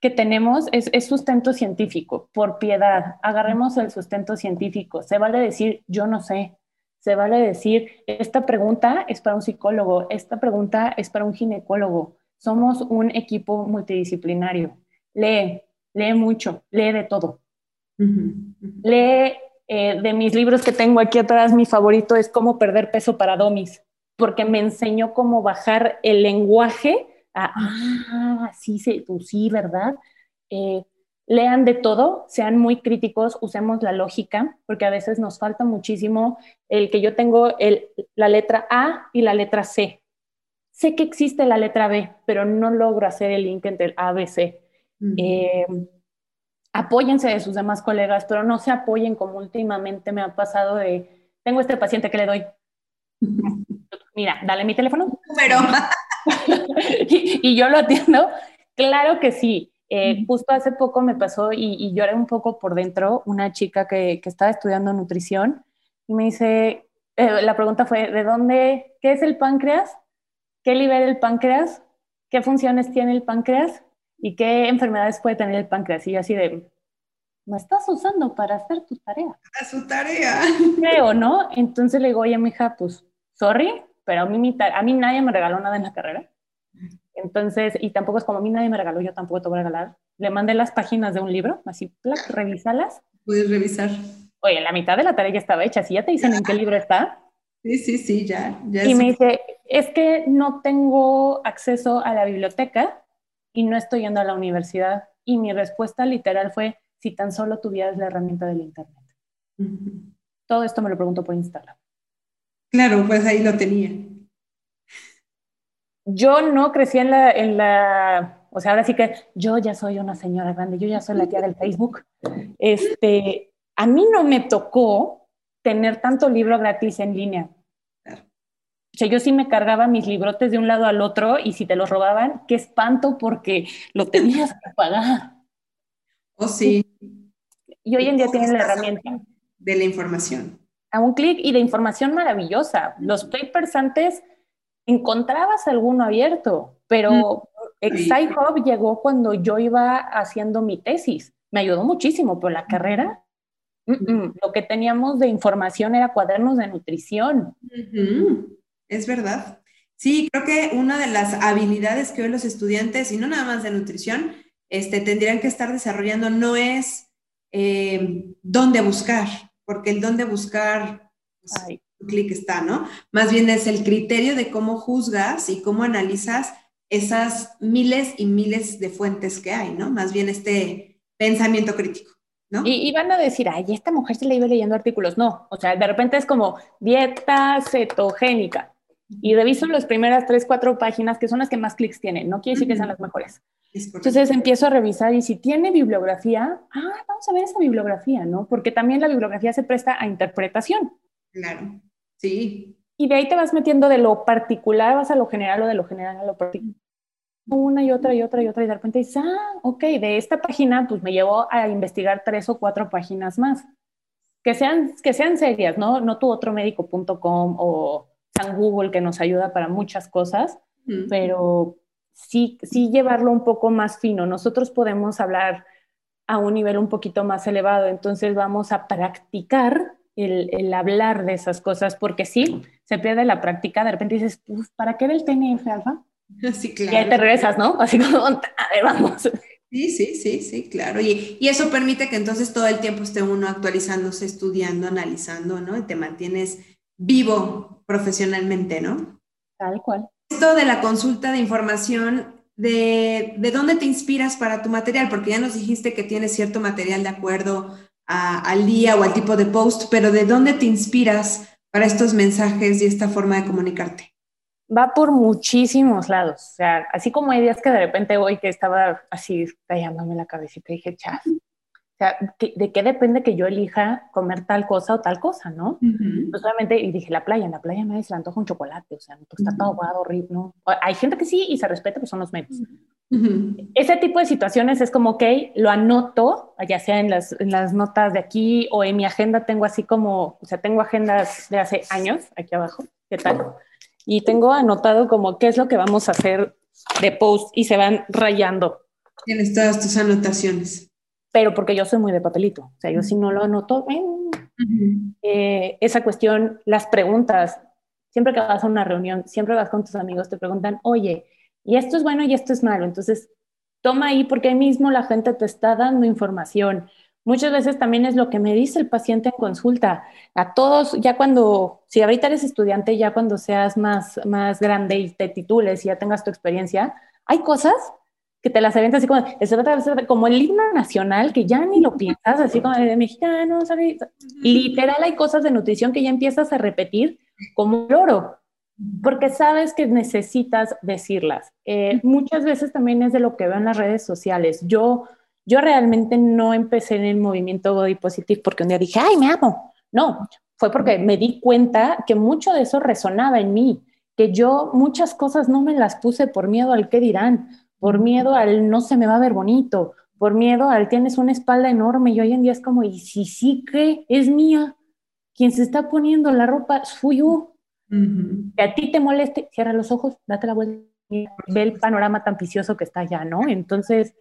que tenemos es, es, sustento científico, por piedad. Agarremos el sustento científico. Se vale decir, yo no sé. Se vale decir, esta pregunta es para un psicólogo, esta pregunta es para un ginecólogo. Somos un equipo multidisciplinario lee, lee mucho, lee de todo. Lee eh, de mis libros que tengo aquí atrás, mi favorito es Cómo perder peso para domis, porque me enseñó cómo bajar el lenguaje a, ah, sí, sí, pues sí, ¿verdad? Eh, lean de todo, sean muy críticos, usemos la lógica, porque a veces nos falta muchísimo el que yo tengo el, la letra A y la letra C. Sé que existe la letra B, pero no logro hacer el link entre el A, B, C. Eh, apóyense de sus demás colegas, pero no se apoyen como últimamente me ha pasado de, tengo este paciente que le doy. Mira, dale mi teléfono. Pero. y, yo lo atiendo. Claro que sí. Eh, justo hace poco me pasó y, lloré un poco por dentro una chica que, que estaba estudiando nutrición y me dice, eh, la pregunta fue, ¿de dónde, qué es el páncreas? ¿Qué libera el páncreas? ¿Qué funciones tiene el páncreas? ¿Y qué enfermedades puede tener el páncreas? Y así de, ¿me estás usando para hacer tu tarea? Para su tarea. Creo, ¿no? Entonces le digo, oye, mija, pues, sorry, pero a mí, a mí nadie me regaló nada en la carrera. Entonces, y tampoco es como a mí nadie me regaló, yo tampoco te voy a regalar. Le mandé las páginas de un libro, así, plac, revísalas. Puedes revisar. Oye, la mitad de la tarea ya estaba hecha. Si ya te dicen en qué libro está. Sí, sí, sí, ya. ya y me dice, es que no tengo acceso a la biblioteca y no estoy yendo a la universidad. Y mi respuesta literal fue, si tan solo tuvieras la herramienta del Internet. Todo esto me lo pregunto por Instagram. Claro, pues ahí lo tenía. yo no crecí en la, en la, o sea, ahora sí que yo ya soy una señora grande, yo ya soy la tía del Facebook. Este, a mí no me tocó tener tanto libro gratis en línea. O sea, yo sí me cargaba mis librotes de un lado al otro y si te los robaban, qué espanto porque lo tenías que pagar. Oh, sí. Y hoy en día tienen la herramienta. De la información. A un clic y de información maravillosa. Los papers antes encontrabas alguno abierto, pero Excite Hub llegó cuando yo iba haciendo mi tesis. Me ayudó muchísimo, pero la carrera, lo que teníamos de información era cuadernos de nutrición. Es verdad. Sí, creo que una de las habilidades que hoy los estudiantes, y no nada más de nutrición, este, tendrían que estar desarrollando no es eh, dónde buscar, porque el dónde buscar, pues, un clic está, ¿no? Más bien es el criterio de cómo juzgas y cómo analizas esas miles y miles de fuentes que hay, ¿no? Más bien este pensamiento crítico. ¿No? Y, van a decir, ay, esta mujer se le iba leyendo artículos. No, o sea, de repente es como dieta cetogénica. Y reviso las primeras tres, cuatro páginas que son las que más clics tienen. No quiere decir que sean las mejores. Entonces empiezo a revisar y si tiene bibliografía, ah, vamos a ver esa bibliografía, ¿no? Porque también la bibliografía se presta a interpretación. Claro, sí. Y de ahí te vas metiendo de lo particular, vas a lo general o de lo general a lo particular. Una y otra y otra y otra y de repente dices, ah, ok, de esta página pues me llevó a investigar tres o cuatro páginas más. Que sean, que sean serias, ¿no? No tu otro médico.com o San Google que nos ayuda para muchas cosas, pero sí, sí llevarlo un poco más fino. Nosotros podemos hablar a un nivel un poquito más elevado, entonces vamos a practicar el, hablar de esas cosas, porque sí, se pierde la práctica, de repente dices, ¿para qué era el TNF alfa? Sí, claro. Y ahí te regresas, ¿no? Así como, a ver, vamos. Sí, sí, sí, sí, claro. Y, y, eso permite que entonces todo el tiempo esté uno actualizándose, estudiando, analizando, ¿no? Y te mantienes vivo profesionalmente, ¿no? Tal cual esto de la consulta de información, de, de, dónde te inspiras para tu material, porque ya nos dijiste que tienes cierto material de acuerdo al día o al tipo de post, pero de dónde te inspiras para estos mensajes y esta forma de comunicarte. Va por muchísimos lados. O sea, así como hay días que de repente hoy que estaba así tallándome la cabecita y dije, chas, sea, ¿de qué depende que yo elija comer tal cosa o tal cosa, no? No solamente, y dije, la playa, en la playa me se le antoja un chocolate, o sea, está todo aguado, horrible, ¿no? Hay gente que sí y se respeta, pues son los medios. Ese tipo de situaciones es como, ok, lo anoto, ya sea en las, en las notas de aquí o en mi agenda tengo así como, o sea, tengo agendas de hace años aquí abajo, ¿qué tal? Y tengo anotado como qué es lo que vamos a hacer de post y se van rayando. Tienes todas tus anotaciones pero porque yo soy muy de papelito. O sea, yo si no lo anoto, eh, esa cuestión, las preguntas, siempre que vas a una reunión, siempre vas con tus amigos, te preguntan, oye, y esto es bueno y esto es malo. Entonces, toma ahí porque ahí mismo la gente te está dando información. Muchas veces también es lo que me dice el paciente en consulta. A todos, ya cuando, si ahorita eres estudiante, ya cuando seas más, más grande y te titules y ya tengas tu experiencia, hay cosas que te las avientas así como, como el himno nacional, que ya ni lo piensas, así como de mexicano, ¿sabes? Literal hay cosas de nutrición que ya empiezas a repetir como loro, porque sabes que necesitas decirlas. Eh, muchas veces también es de lo que veo en las redes sociales. Yo, yo realmente no empecé en el movimiento body positive porque un día dije, ay, me amo. No, fue porque me di cuenta que mucho de eso resonaba en mí, que yo muchas cosas no me las puse por miedo al qué dirán por miedo al no se me va a ver bonito, por miedo al tienes una espalda enorme y hoy en día es como, y si sí que es mía, quien se está poniendo la ropa fui yo. Que a ti te moleste, cierra los ojos, date la vuelta, ve el panorama tan vicioso que está allá, ¿no? Entonces,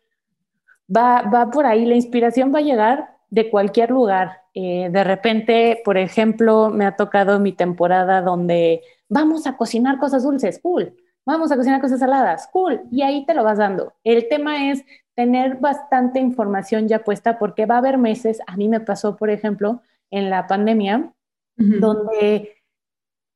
va, va por ahí, la inspiración va a llegar de cualquier lugar. Eh, de repente, por ejemplo, me ha tocado mi temporada donde vamos a cocinar cosas dulces, cool vamos a cocinar cosas saladas, cool, y ahí te lo vas dando. El tema es tener bastante información ya puesta porque va a haber meses, a mí me pasó, por ejemplo, en la pandemia, donde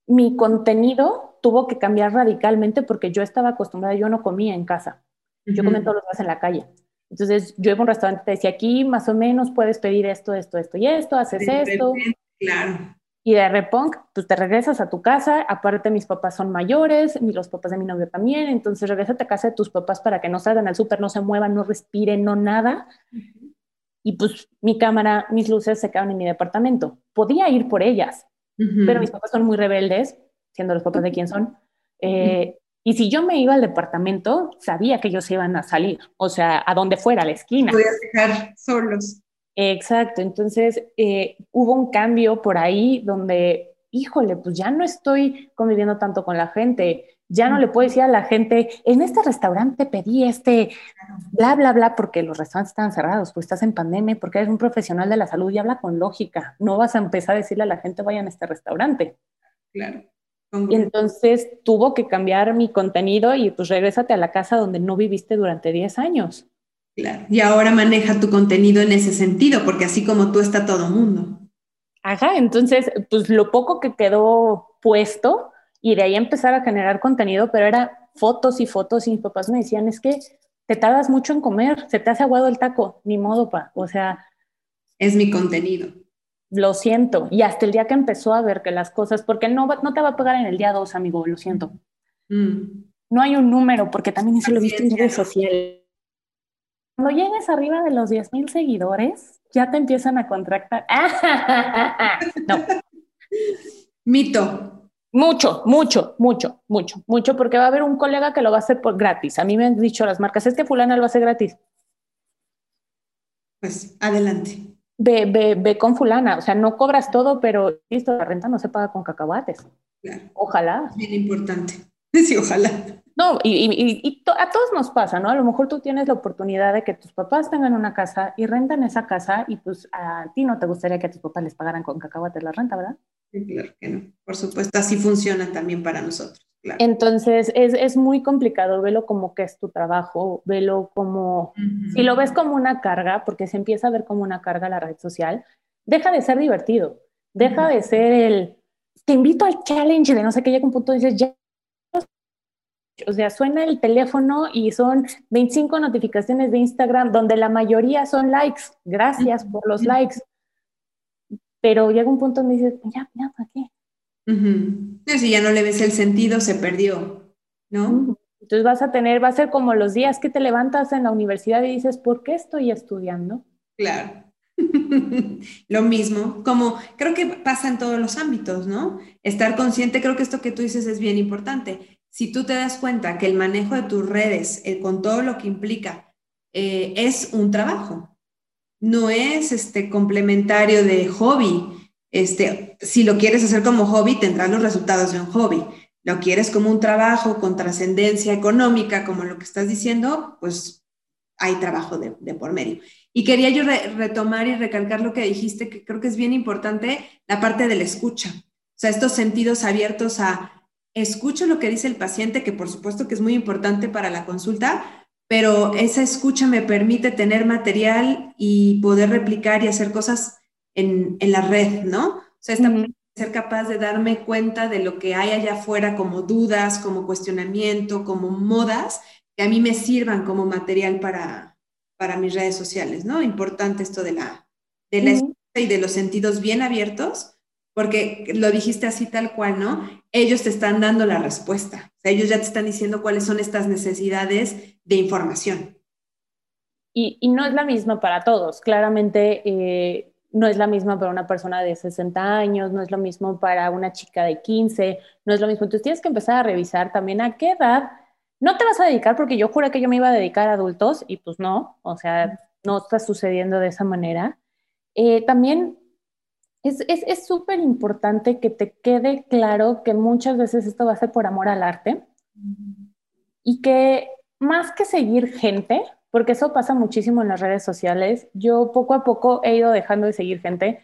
mi contenido tuvo que cambiar radicalmente porque yo estaba acostumbrada, yo no comía en casa, yo comía todos los días en la calle. Entonces yo iba a un restaurante y te decía, aquí más o menos puedes pedir esto, esto, esto y esto, haces esto. Claro. Y de repente, pues te regresas a tu casa, aparte mis papás son mayores, los papás de mi novio también, entonces regresate a casa de tus papás para que no salgan al súper, no se muevan, no respiren, no nada. Y pues mi cámara, mis luces se quedaron en mi departamento. Podía ir por ellas, pero mis papás son muy rebeldes, siendo los papás de quién son. Eh, y si yo me iba al departamento, sabía que ellos iban a salir, o sea, a donde fuera, a la esquina. Podías dejar solos. Exacto, entonces eh, hubo un cambio por ahí donde, híjole, pues ya no estoy conviviendo tanto con la gente, ya no le puedo decir a la gente, en este restaurante pedí este, bla, bla, bla, porque los restaurantes están cerrados, pues estás en pandemia, porque eres un profesional de la salud y habla con lógica, no vas a empezar a decirle a la gente, vayan a este restaurante. Claro. Y entonces tuvo que cambiar mi contenido y pues regrésate a la casa donde no viviste durante 10 años. Claro. Y ahora maneja tu contenido en ese sentido, porque así como tú está todo mundo. Ajá, entonces, pues lo poco que quedó puesto y de ahí empezar a generar contenido, pero era fotos y fotos y mis papás me decían, es que te tardas mucho en comer, se te hace aguado el taco, ni modo, pa. O sea... Es mi contenido. Lo siento. Y hasta el día que empezó a ver que las cosas, porque no, no te va a pegar en el día dos, amigo, lo siento. Mm. No hay un número, porque también eso lo he visto en redes sociales cuando llegues arriba de los 10 mil seguidores, ya te empiezan a contratar. no. Mito. Mucho, mucho, mucho, mucho, mucho, porque va a haber un colega que lo va a hacer por gratis. A mí me han dicho las marcas, es que fulana lo va a hacer gratis. Pues adelante. Ve, ve, ve con fulana, o sea, no cobras todo, pero listo, la renta no se paga con cacahuates. Claro. Ojalá. Bien importante. Sí, ojalá. No, y, a todos nos pasa, ¿no? A lo mejor tú tienes la oportunidad de que tus papás tengan una casa y rentan esa casa y pues a ti no te gustaría que a tus papás les pagaran con cacahuates la renta, ¿verdad? claro que no. Por supuesto, así funciona también para nosotros. Entonces es, es, muy complicado, velo como que es tu trabajo, velo como, si lo ves como una carga, porque se empieza a ver como una carga la red social, deja de ser divertido, deja de ser el, te invito al challenge de no sé qué, llega un punto y dices, ya o sea, suena el teléfono y son 25 notificaciones de Instagram donde la mayoría son likes. Gracias por los likes. Pero llega un punto donde dices, ya, ya, ¿para qué? Si ya no le ves el sentido, se perdió, ¿no? Entonces vas a tener, va a ser como los días que te levantas en la universidad y dices, ¿por qué estoy estudiando? Claro. Lo mismo, como creo que pasa en todos los ámbitos, ¿no? Estar consciente, creo que esto que tú dices es bien importante si tú te das cuenta que el manejo de tus redes, eh, con todo lo que implica, eh, es un trabajo, no es este complementario de hobby. Este, si lo quieres hacer como hobby, tendrás los resultados de un hobby. Lo quieres como un trabajo con trascendencia económica, como lo que estás diciendo, pues hay trabajo de, por medio. Y quería yo retomar y recalcar lo que dijiste, que creo que es bien importante, la parte de la escucha. O sea, estos sentidos abiertos a escucho lo que dice el paciente, que por supuesto que es muy importante para la consulta, pero esa escucha me permite tener material y poder replicar y hacer cosas en, la red, ¿no? O sea, ser capaz de darme cuenta de lo que hay allá afuera como dudas, como cuestionamiento, como modas, que a mí me sirvan como material para, para mis redes sociales, ¿no? Importante esto de la, de la escucha y de los sentidos bien abiertos porque lo dijiste así tal cual, ¿no? Ellos te están dando la respuesta, o sea, ellos ya te están diciendo cuáles son estas necesidades de información. Y, no es la misma para todos, claramente eh, no es la misma para una persona de 60 años, no es lo mismo para una chica de 15, no es lo mismo. Entonces tienes que empezar a revisar también a qué edad no te vas a dedicar, porque yo juré que yo me iba a dedicar a adultos y pues no, o sea, no está sucediendo de esa manera. Eh, también es súper importante que te quede claro que muchas veces esto va a ser por amor al arte y que más que seguir gente, porque eso pasa muchísimo en las redes sociales, yo poco a poco he ido dejando de seguir gente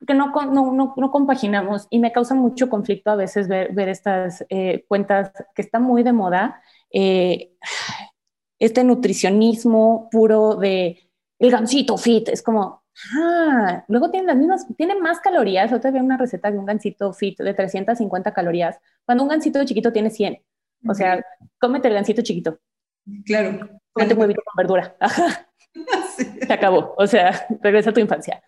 porque no, no, no, compaginamos y me causa mucho conflicto a veces ver, ver estas eh, cuentas que están muy de moda, eh, este nutricionismo puro de el gansito fit, es como, Ah, luego tienen las mismas, tienen más calorías. Otra vez una receta de un gansito fit de 350 calorías, cuando un gansito chiquito tiene 100. O sea, cómete el gansito chiquito. Claro. Cómete un huevito con verdura. Se acabó. O sea, regresa a tu infancia.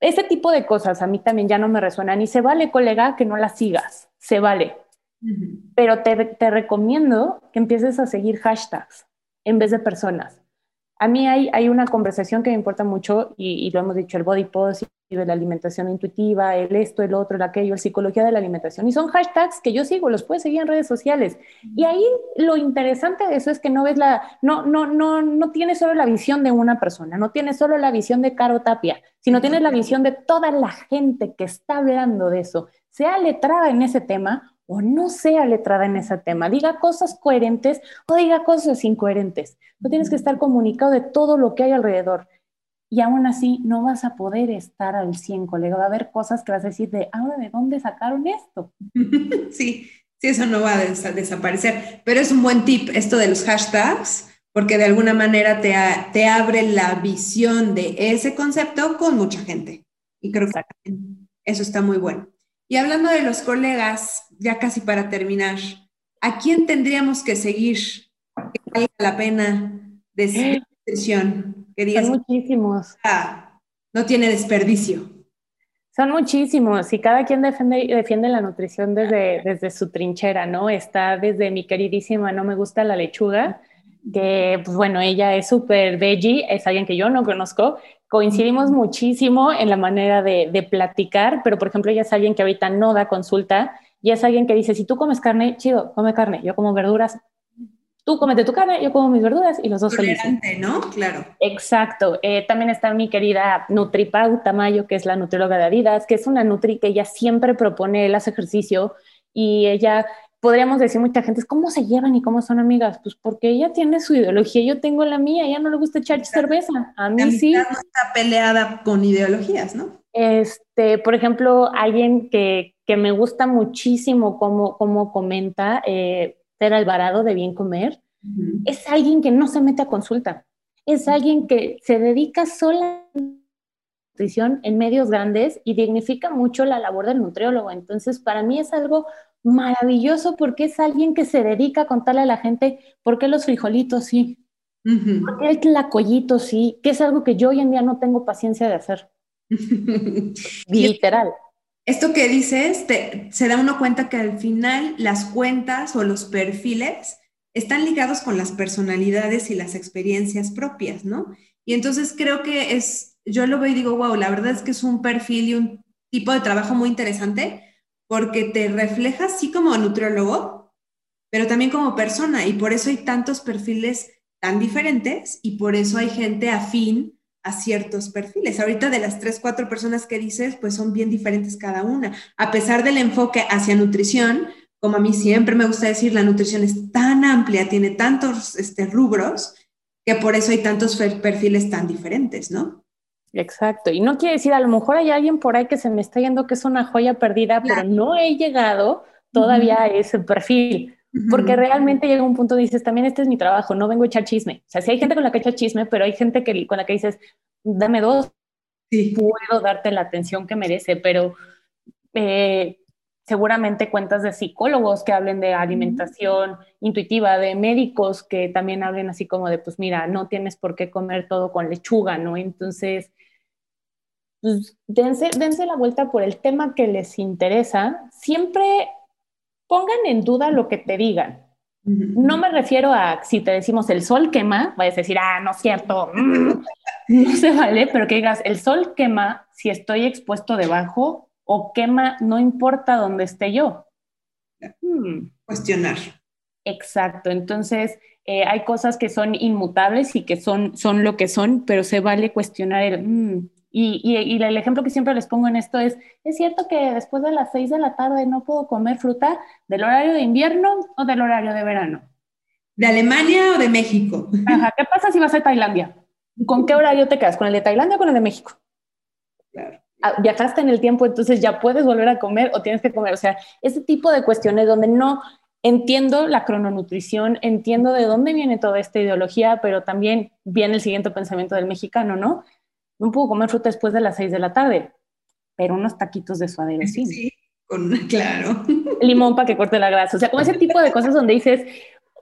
ese tipo de cosas a mí también ya no me resuenan y se vale, colega, que no las sigas, se vale. Pero te, te recomiendo que empieces a seguir hashtags en vez de personas. A mí hay, hay una conversación que me importa mucho y, lo hemos dicho, el body positive, la alimentación intuitiva, el esto, el otro, el aquello, el psicología de la alimentación. Y son hashtags que yo sigo, los puedes seguir en redes sociales. Y ahí lo interesante de eso es que no ves la, no, no, no, no tienes solo la visión de una persona, no tienes solo la visión de Caro Tapia, sino tienes la visión de toda la gente que está hablando de eso, sea letrada en ese tema o no sea letrada en ese tema, diga cosas coherentes o diga cosas incoherentes. No tienes que estar comunicado de todo lo que hay alrededor. Y aún así no vas a poder estar al 100, colega. Va a haber cosas que vas a decir de, ahora, ¿de dónde sacaron esto? Sí, sí, eso no va a desaparecer. Pero es un buen tip esto de los hashtags, porque de alguna manera te, te abre la visión de ese concepto con mucha gente. Y creo que eso está muy bueno. Y hablando de los colegas, ya casi para terminar, ¿a quién tendríamos que seguir que valga la pena de nutrición? Son muchísimos. Ah, no tiene desperdicio. Son muchísimos y cada quien defiende, defiende la nutrición desde, desde su trinchera, ¿no? Está desde mi queridísima No me gusta la lechuga, que pues bueno, ella es súper veggie, es alguien que yo no conozco, coincidimos muchísimo en la manera de, de, platicar, pero por ejemplo ella es alguien que ahorita no da consulta y es alguien que dice, si tú comes carne, chido, come carne, yo como verduras, tú comete tu carne, yo como mis verduras y los dos Tolerante, felices. ¿no? Claro. Exacto. Eh, también está mi querida Nutripau Tamayo, que es la nutrióloga de Adidas, que es una nutri que ella siempre propone, el hace ejercicio y ella podríamos decir mucha gente, ¿cómo se llevan y cómo son amigas? Pues porque ella tiene su ideología, yo tengo la mía, ella no le gusta echar cerveza, a mí sí. No está peleada con ideologías, ¿no? Este, por ejemplo, alguien que, que me gusta muchísimo cómo, cómo comenta, eh, Ter Alvarado de Bien Comer, es alguien que no se mete a consulta, es alguien que se dedica sola a nutrición en medios grandes y dignifica mucho la labor del nutriólogo. Entonces, para mí es algo maravilloso porque es alguien que se dedica a contarle a la gente por qué los frijolitos sí, por qué el tlacoyito sí, que es algo que yo hoy en día no tengo paciencia de hacer. Literal. Esto que dices, se da uno cuenta que al final las cuentas o los perfiles están ligados con las personalidades y las experiencias propias, ¿no? Y entonces creo que es, yo lo veo y digo, wow, la verdad es que es un perfil y un tipo de trabajo muy interesante porque te refleja así como nutriólogo, pero también como persona, y por eso hay tantos perfiles tan diferentes y por eso hay gente afín a ciertos perfiles. Ahorita de las tres, cuatro personas que dices, pues son bien diferentes cada una. A pesar del enfoque hacia nutrición, como a mí siempre me gusta decir, la nutrición es tan amplia, tiene tantos este, rubros, que por eso hay tantos perfiles tan diferentes, ¿no? Exacto. Y no quiere decir, a lo mejor hay alguien por ahí que se me está yendo que es una joya perdida, pero no he llegado todavía a ese perfil. Porque realmente llega un punto dices, también este es mi trabajo, no vengo a echar chisme. O sea, sí hay gente con la que echa chisme, pero hay gente que, con la que dices, dame dos, puedo darte la atención que merece, pero eh, seguramente cuentas de psicólogos que hablen de alimentación intuitiva, de médicos que también hablen así como de, pues mira, no tienes por qué comer todo con lechuga, ¿no? Entonces, pues dense, dense la vuelta por el tema que les interesa. Siempre pongan en duda lo que te digan. No me refiero a si te decimos el sol quema, vayas a decir, ah, no es cierto, mm, no se vale, pero que digas, el sol quema si estoy expuesto debajo o quema, no importa dónde esté yo. Hmm. Cuestionar. Exacto, entonces eh, hay cosas que son inmutables y que son, son lo que son, pero se vale cuestionar el... Hmm". Y, y, el ejemplo que siempre les pongo en esto es, ¿es cierto que después de las seis de la tarde no puedo comer fruta del horario de invierno o del horario de verano? ¿De Alemania o de México? Ajá, ¿qué pasa si vas a Tailandia? ¿Con qué horario te quedas? ¿Con el de Tailandia o con el de México? Claro. Ah, viajaste en el tiempo, entonces ya puedes volver a comer o tienes que comer. O sea, ese tipo de cuestiones donde no entiendo la crononutrición, entiendo de dónde viene toda esta ideología, pero también viene el siguiente pensamiento del mexicano, ¿no? No puedo comer fruta después de las seis de la tarde, pero unos taquitos de suadero sí. con, claro. Limón para que corte la grasa. O sea, como ese tipo de cosas donde dices,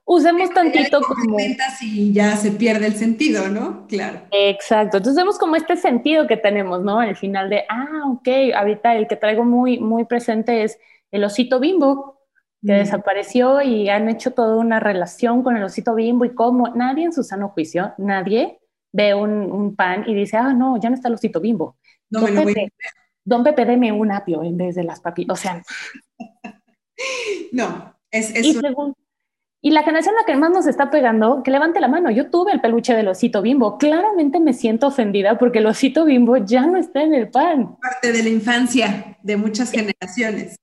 usemos tantito como... Y ya se pierde el sentido, ¿no? Claro. Exacto. Entonces vemos como este sentido que tenemos, ¿no? Al final de, ah, ok, ahorita el que traigo muy, muy presente es el osito bimbo, que mm. desapareció y han hecho toda una relación con el osito bimbo y cómo nadie en su sano juicio, nadie ve un, pan y dice, ah, no, ya no está el osito bimbo. No, don, Pepe, don Pepe, deme un apio en vez de las papitas. O sea... no, es... es y la generación a la que más nos está pegando, que levante la mano. Yo tuve el peluche del osito bimbo. Claramente me siento ofendida porque el osito bimbo ya no está en el pan. Parte de la infancia de muchas generaciones.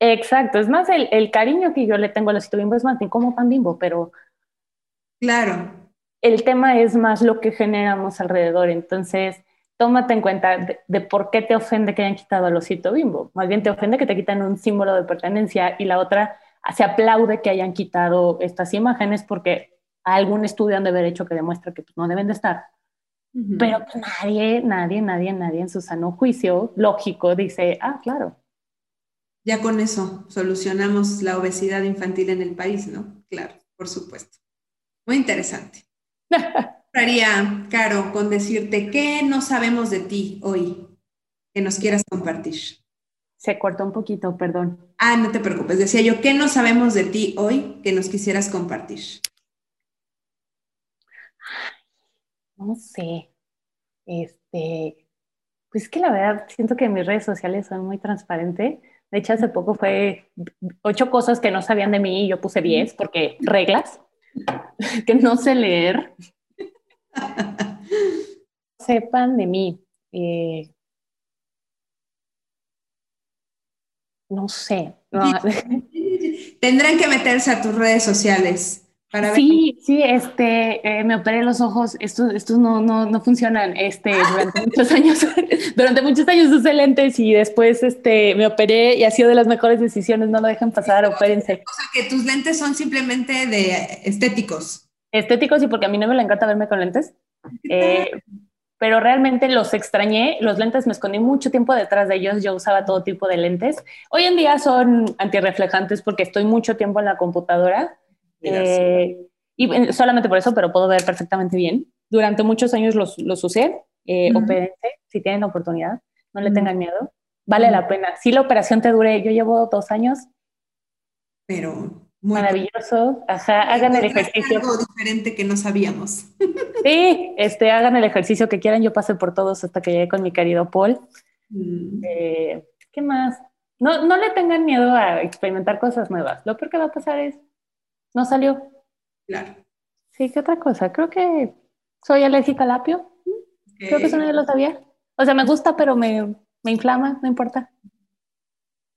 Exacto. Es más, el, cariño que yo le tengo al osito bimbo es más como pan bimbo, pero. Claro. El tema es más lo que generamos alrededor. Entonces, tómate en cuenta de, de, por qué te ofende que hayan quitado al osito bimbo. Más bien te ofende que te quitan un símbolo de pertenencia y la otra se aplaude que hayan quitado estas imágenes porque algún estudio han de haber hecho que demuestra que pues, no deben de estar. Pero pues, nadie, nadie, nadie, nadie en su sano juicio lógico dice, ah, claro. Ya con eso solucionamos la obesidad infantil en el país, ¿no? Claro, por supuesto. Muy interesante. Haría, Caro, con decirte qué no sabemos de ti hoy que nos quieras compartir. Se cortó un poquito, perdón. Ah, no te preocupes. Decía yo, ¿qué no sabemos de ti hoy que nos quisieras compartir? No sé. Este, pues que la verdad siento que mis redes sociales son muy transparentes. De hecho, hace poco fue ocho cosas que no sabían de mí y yo puse diez porque reglas que no sé leer. Sepan de mí. Eh, no sé. Tendrán que meterse a tus redes sociales. Para sí, ver. sí, este, eh, me operé los ojos, estos, estos no, no, no funcionan, este, durante muchos años, durante muchos años usé lentes y después, este, me operé y ha sido de las mejores decisiones, no lo dejen pasar, opérense. O sea, que tus lentes son simplemente de estéticos. Estéticos y porque a mí no me le encanta verme con lentes. Eh, pero realmente los extrañé. Los lentes me escondí mucho tiempo detrás de ellos. Yo usaba todo tipo de lentes. Hoy en día son antirreflejantes porque estoy mucho tiempo en la computadora. Eh, y solamente por eso, pero puedo ver perfectamente bien. Durante muchos años los, los usé. Eh, si tienen oportunidad. No le tengan miedo. Vale la pena. Si la operación te dure, yo llevo dos años. Pero Maravilloso. Ajá, hagan el ejercicio. Algo diferente que no sabíamos. Sí, este, hagan el ejercicio que quieran. Yo pasé por todos hasta que llegué con mi querido Paul. Mm. Eh, ¿Qué más? No, no le tengan miedo a experimentar cosas nuevas. Lo peor que va a pasar es, no salió. Claro. Sí, ¿qué otra cosa? Creo que soy alérgica al apio. Creo que eso no lo sabía. O sea, me gusta, pero me, me inflama, no importa.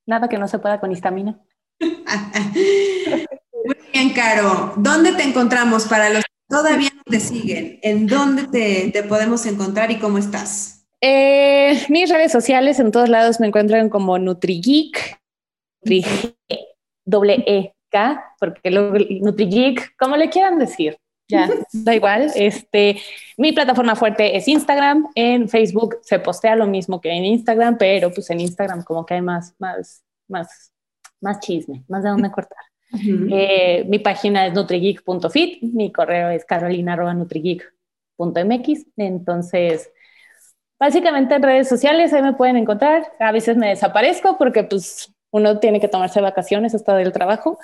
Nada que no se pueda con histamina. Muy bien, Caro. ¿Dónde te encontramos para los que todavía no te siguen? ¿En dónde te, podemos encontrar y cómo estás? Eh, mis redes sociales en todos lados me encuentran como NutriGeek, doble E Porque NutriGeek, como le quieran decir, ya, da igual. Este, mi plataforma fuerte es Instagram. En Facebook se postea lo mismo que en Instagram, pero pues en Instagram como que hay más, más, más más chisme, más de dónde cortar. Eh, mi página es nutrigeek.fit, mi correo es carolina.nutrigeek.mx. Entonces, básicamente en redes sociales ahí me pueden encontrar. A veces me desaparezco porque pues uno tiene que tomarse vacaciones hasta del trabajo.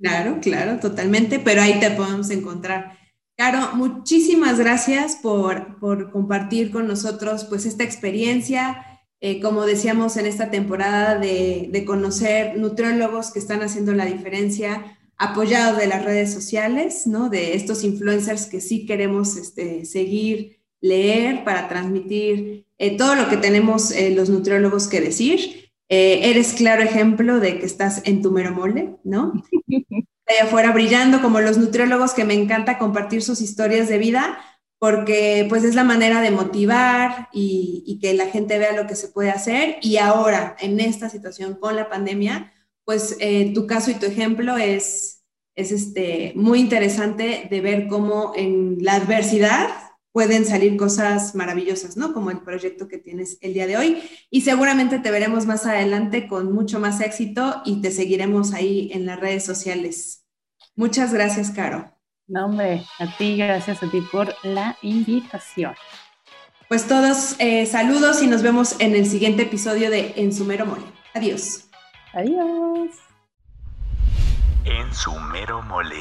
Claro, claro, totalmente, pero ahí te podemos encontrar. Caro, muchísimas gracias por, por compartir con nosotros pues esta experiencia, eh, como decíamos en esta temporada, de, conocer nutriólogos que están haciendo la diferencia, apoyados de las redes sociales, ¿no? de estos influencers que sí queremos este, seguir, leer para transmitir eh, todo lo que tenemos eh, los nutriólogos que decir. Eres claro ejemplo de que estás en tu mero mole, ¿no? Allá afuera brillando como los nutriólogos que me encanta compartir sus historias de vida, porque pues es la manera de motivar y, que la gente vea lo que se puede hacer. Y ahora, en esta situación con la pandemia, pues eh, tu caso y tu ejemplo es, es este, muy interesante de ver cómo en la adversidad pueden salir cosas maravillosas, ¿no? Como el proyecto que tienes el día de hoy. Y seguramente te veremos más adelante con mucho más éxito y te seguiremos ahí en las redes sociales. Muchas gracias, Caro. No, hombre, a ti, gracias a ti por la invitación. Pues todos eh, saludos y nos vemos en el siguiente episodio de En su mero mole. Adiós. Adiós. En su mero mole.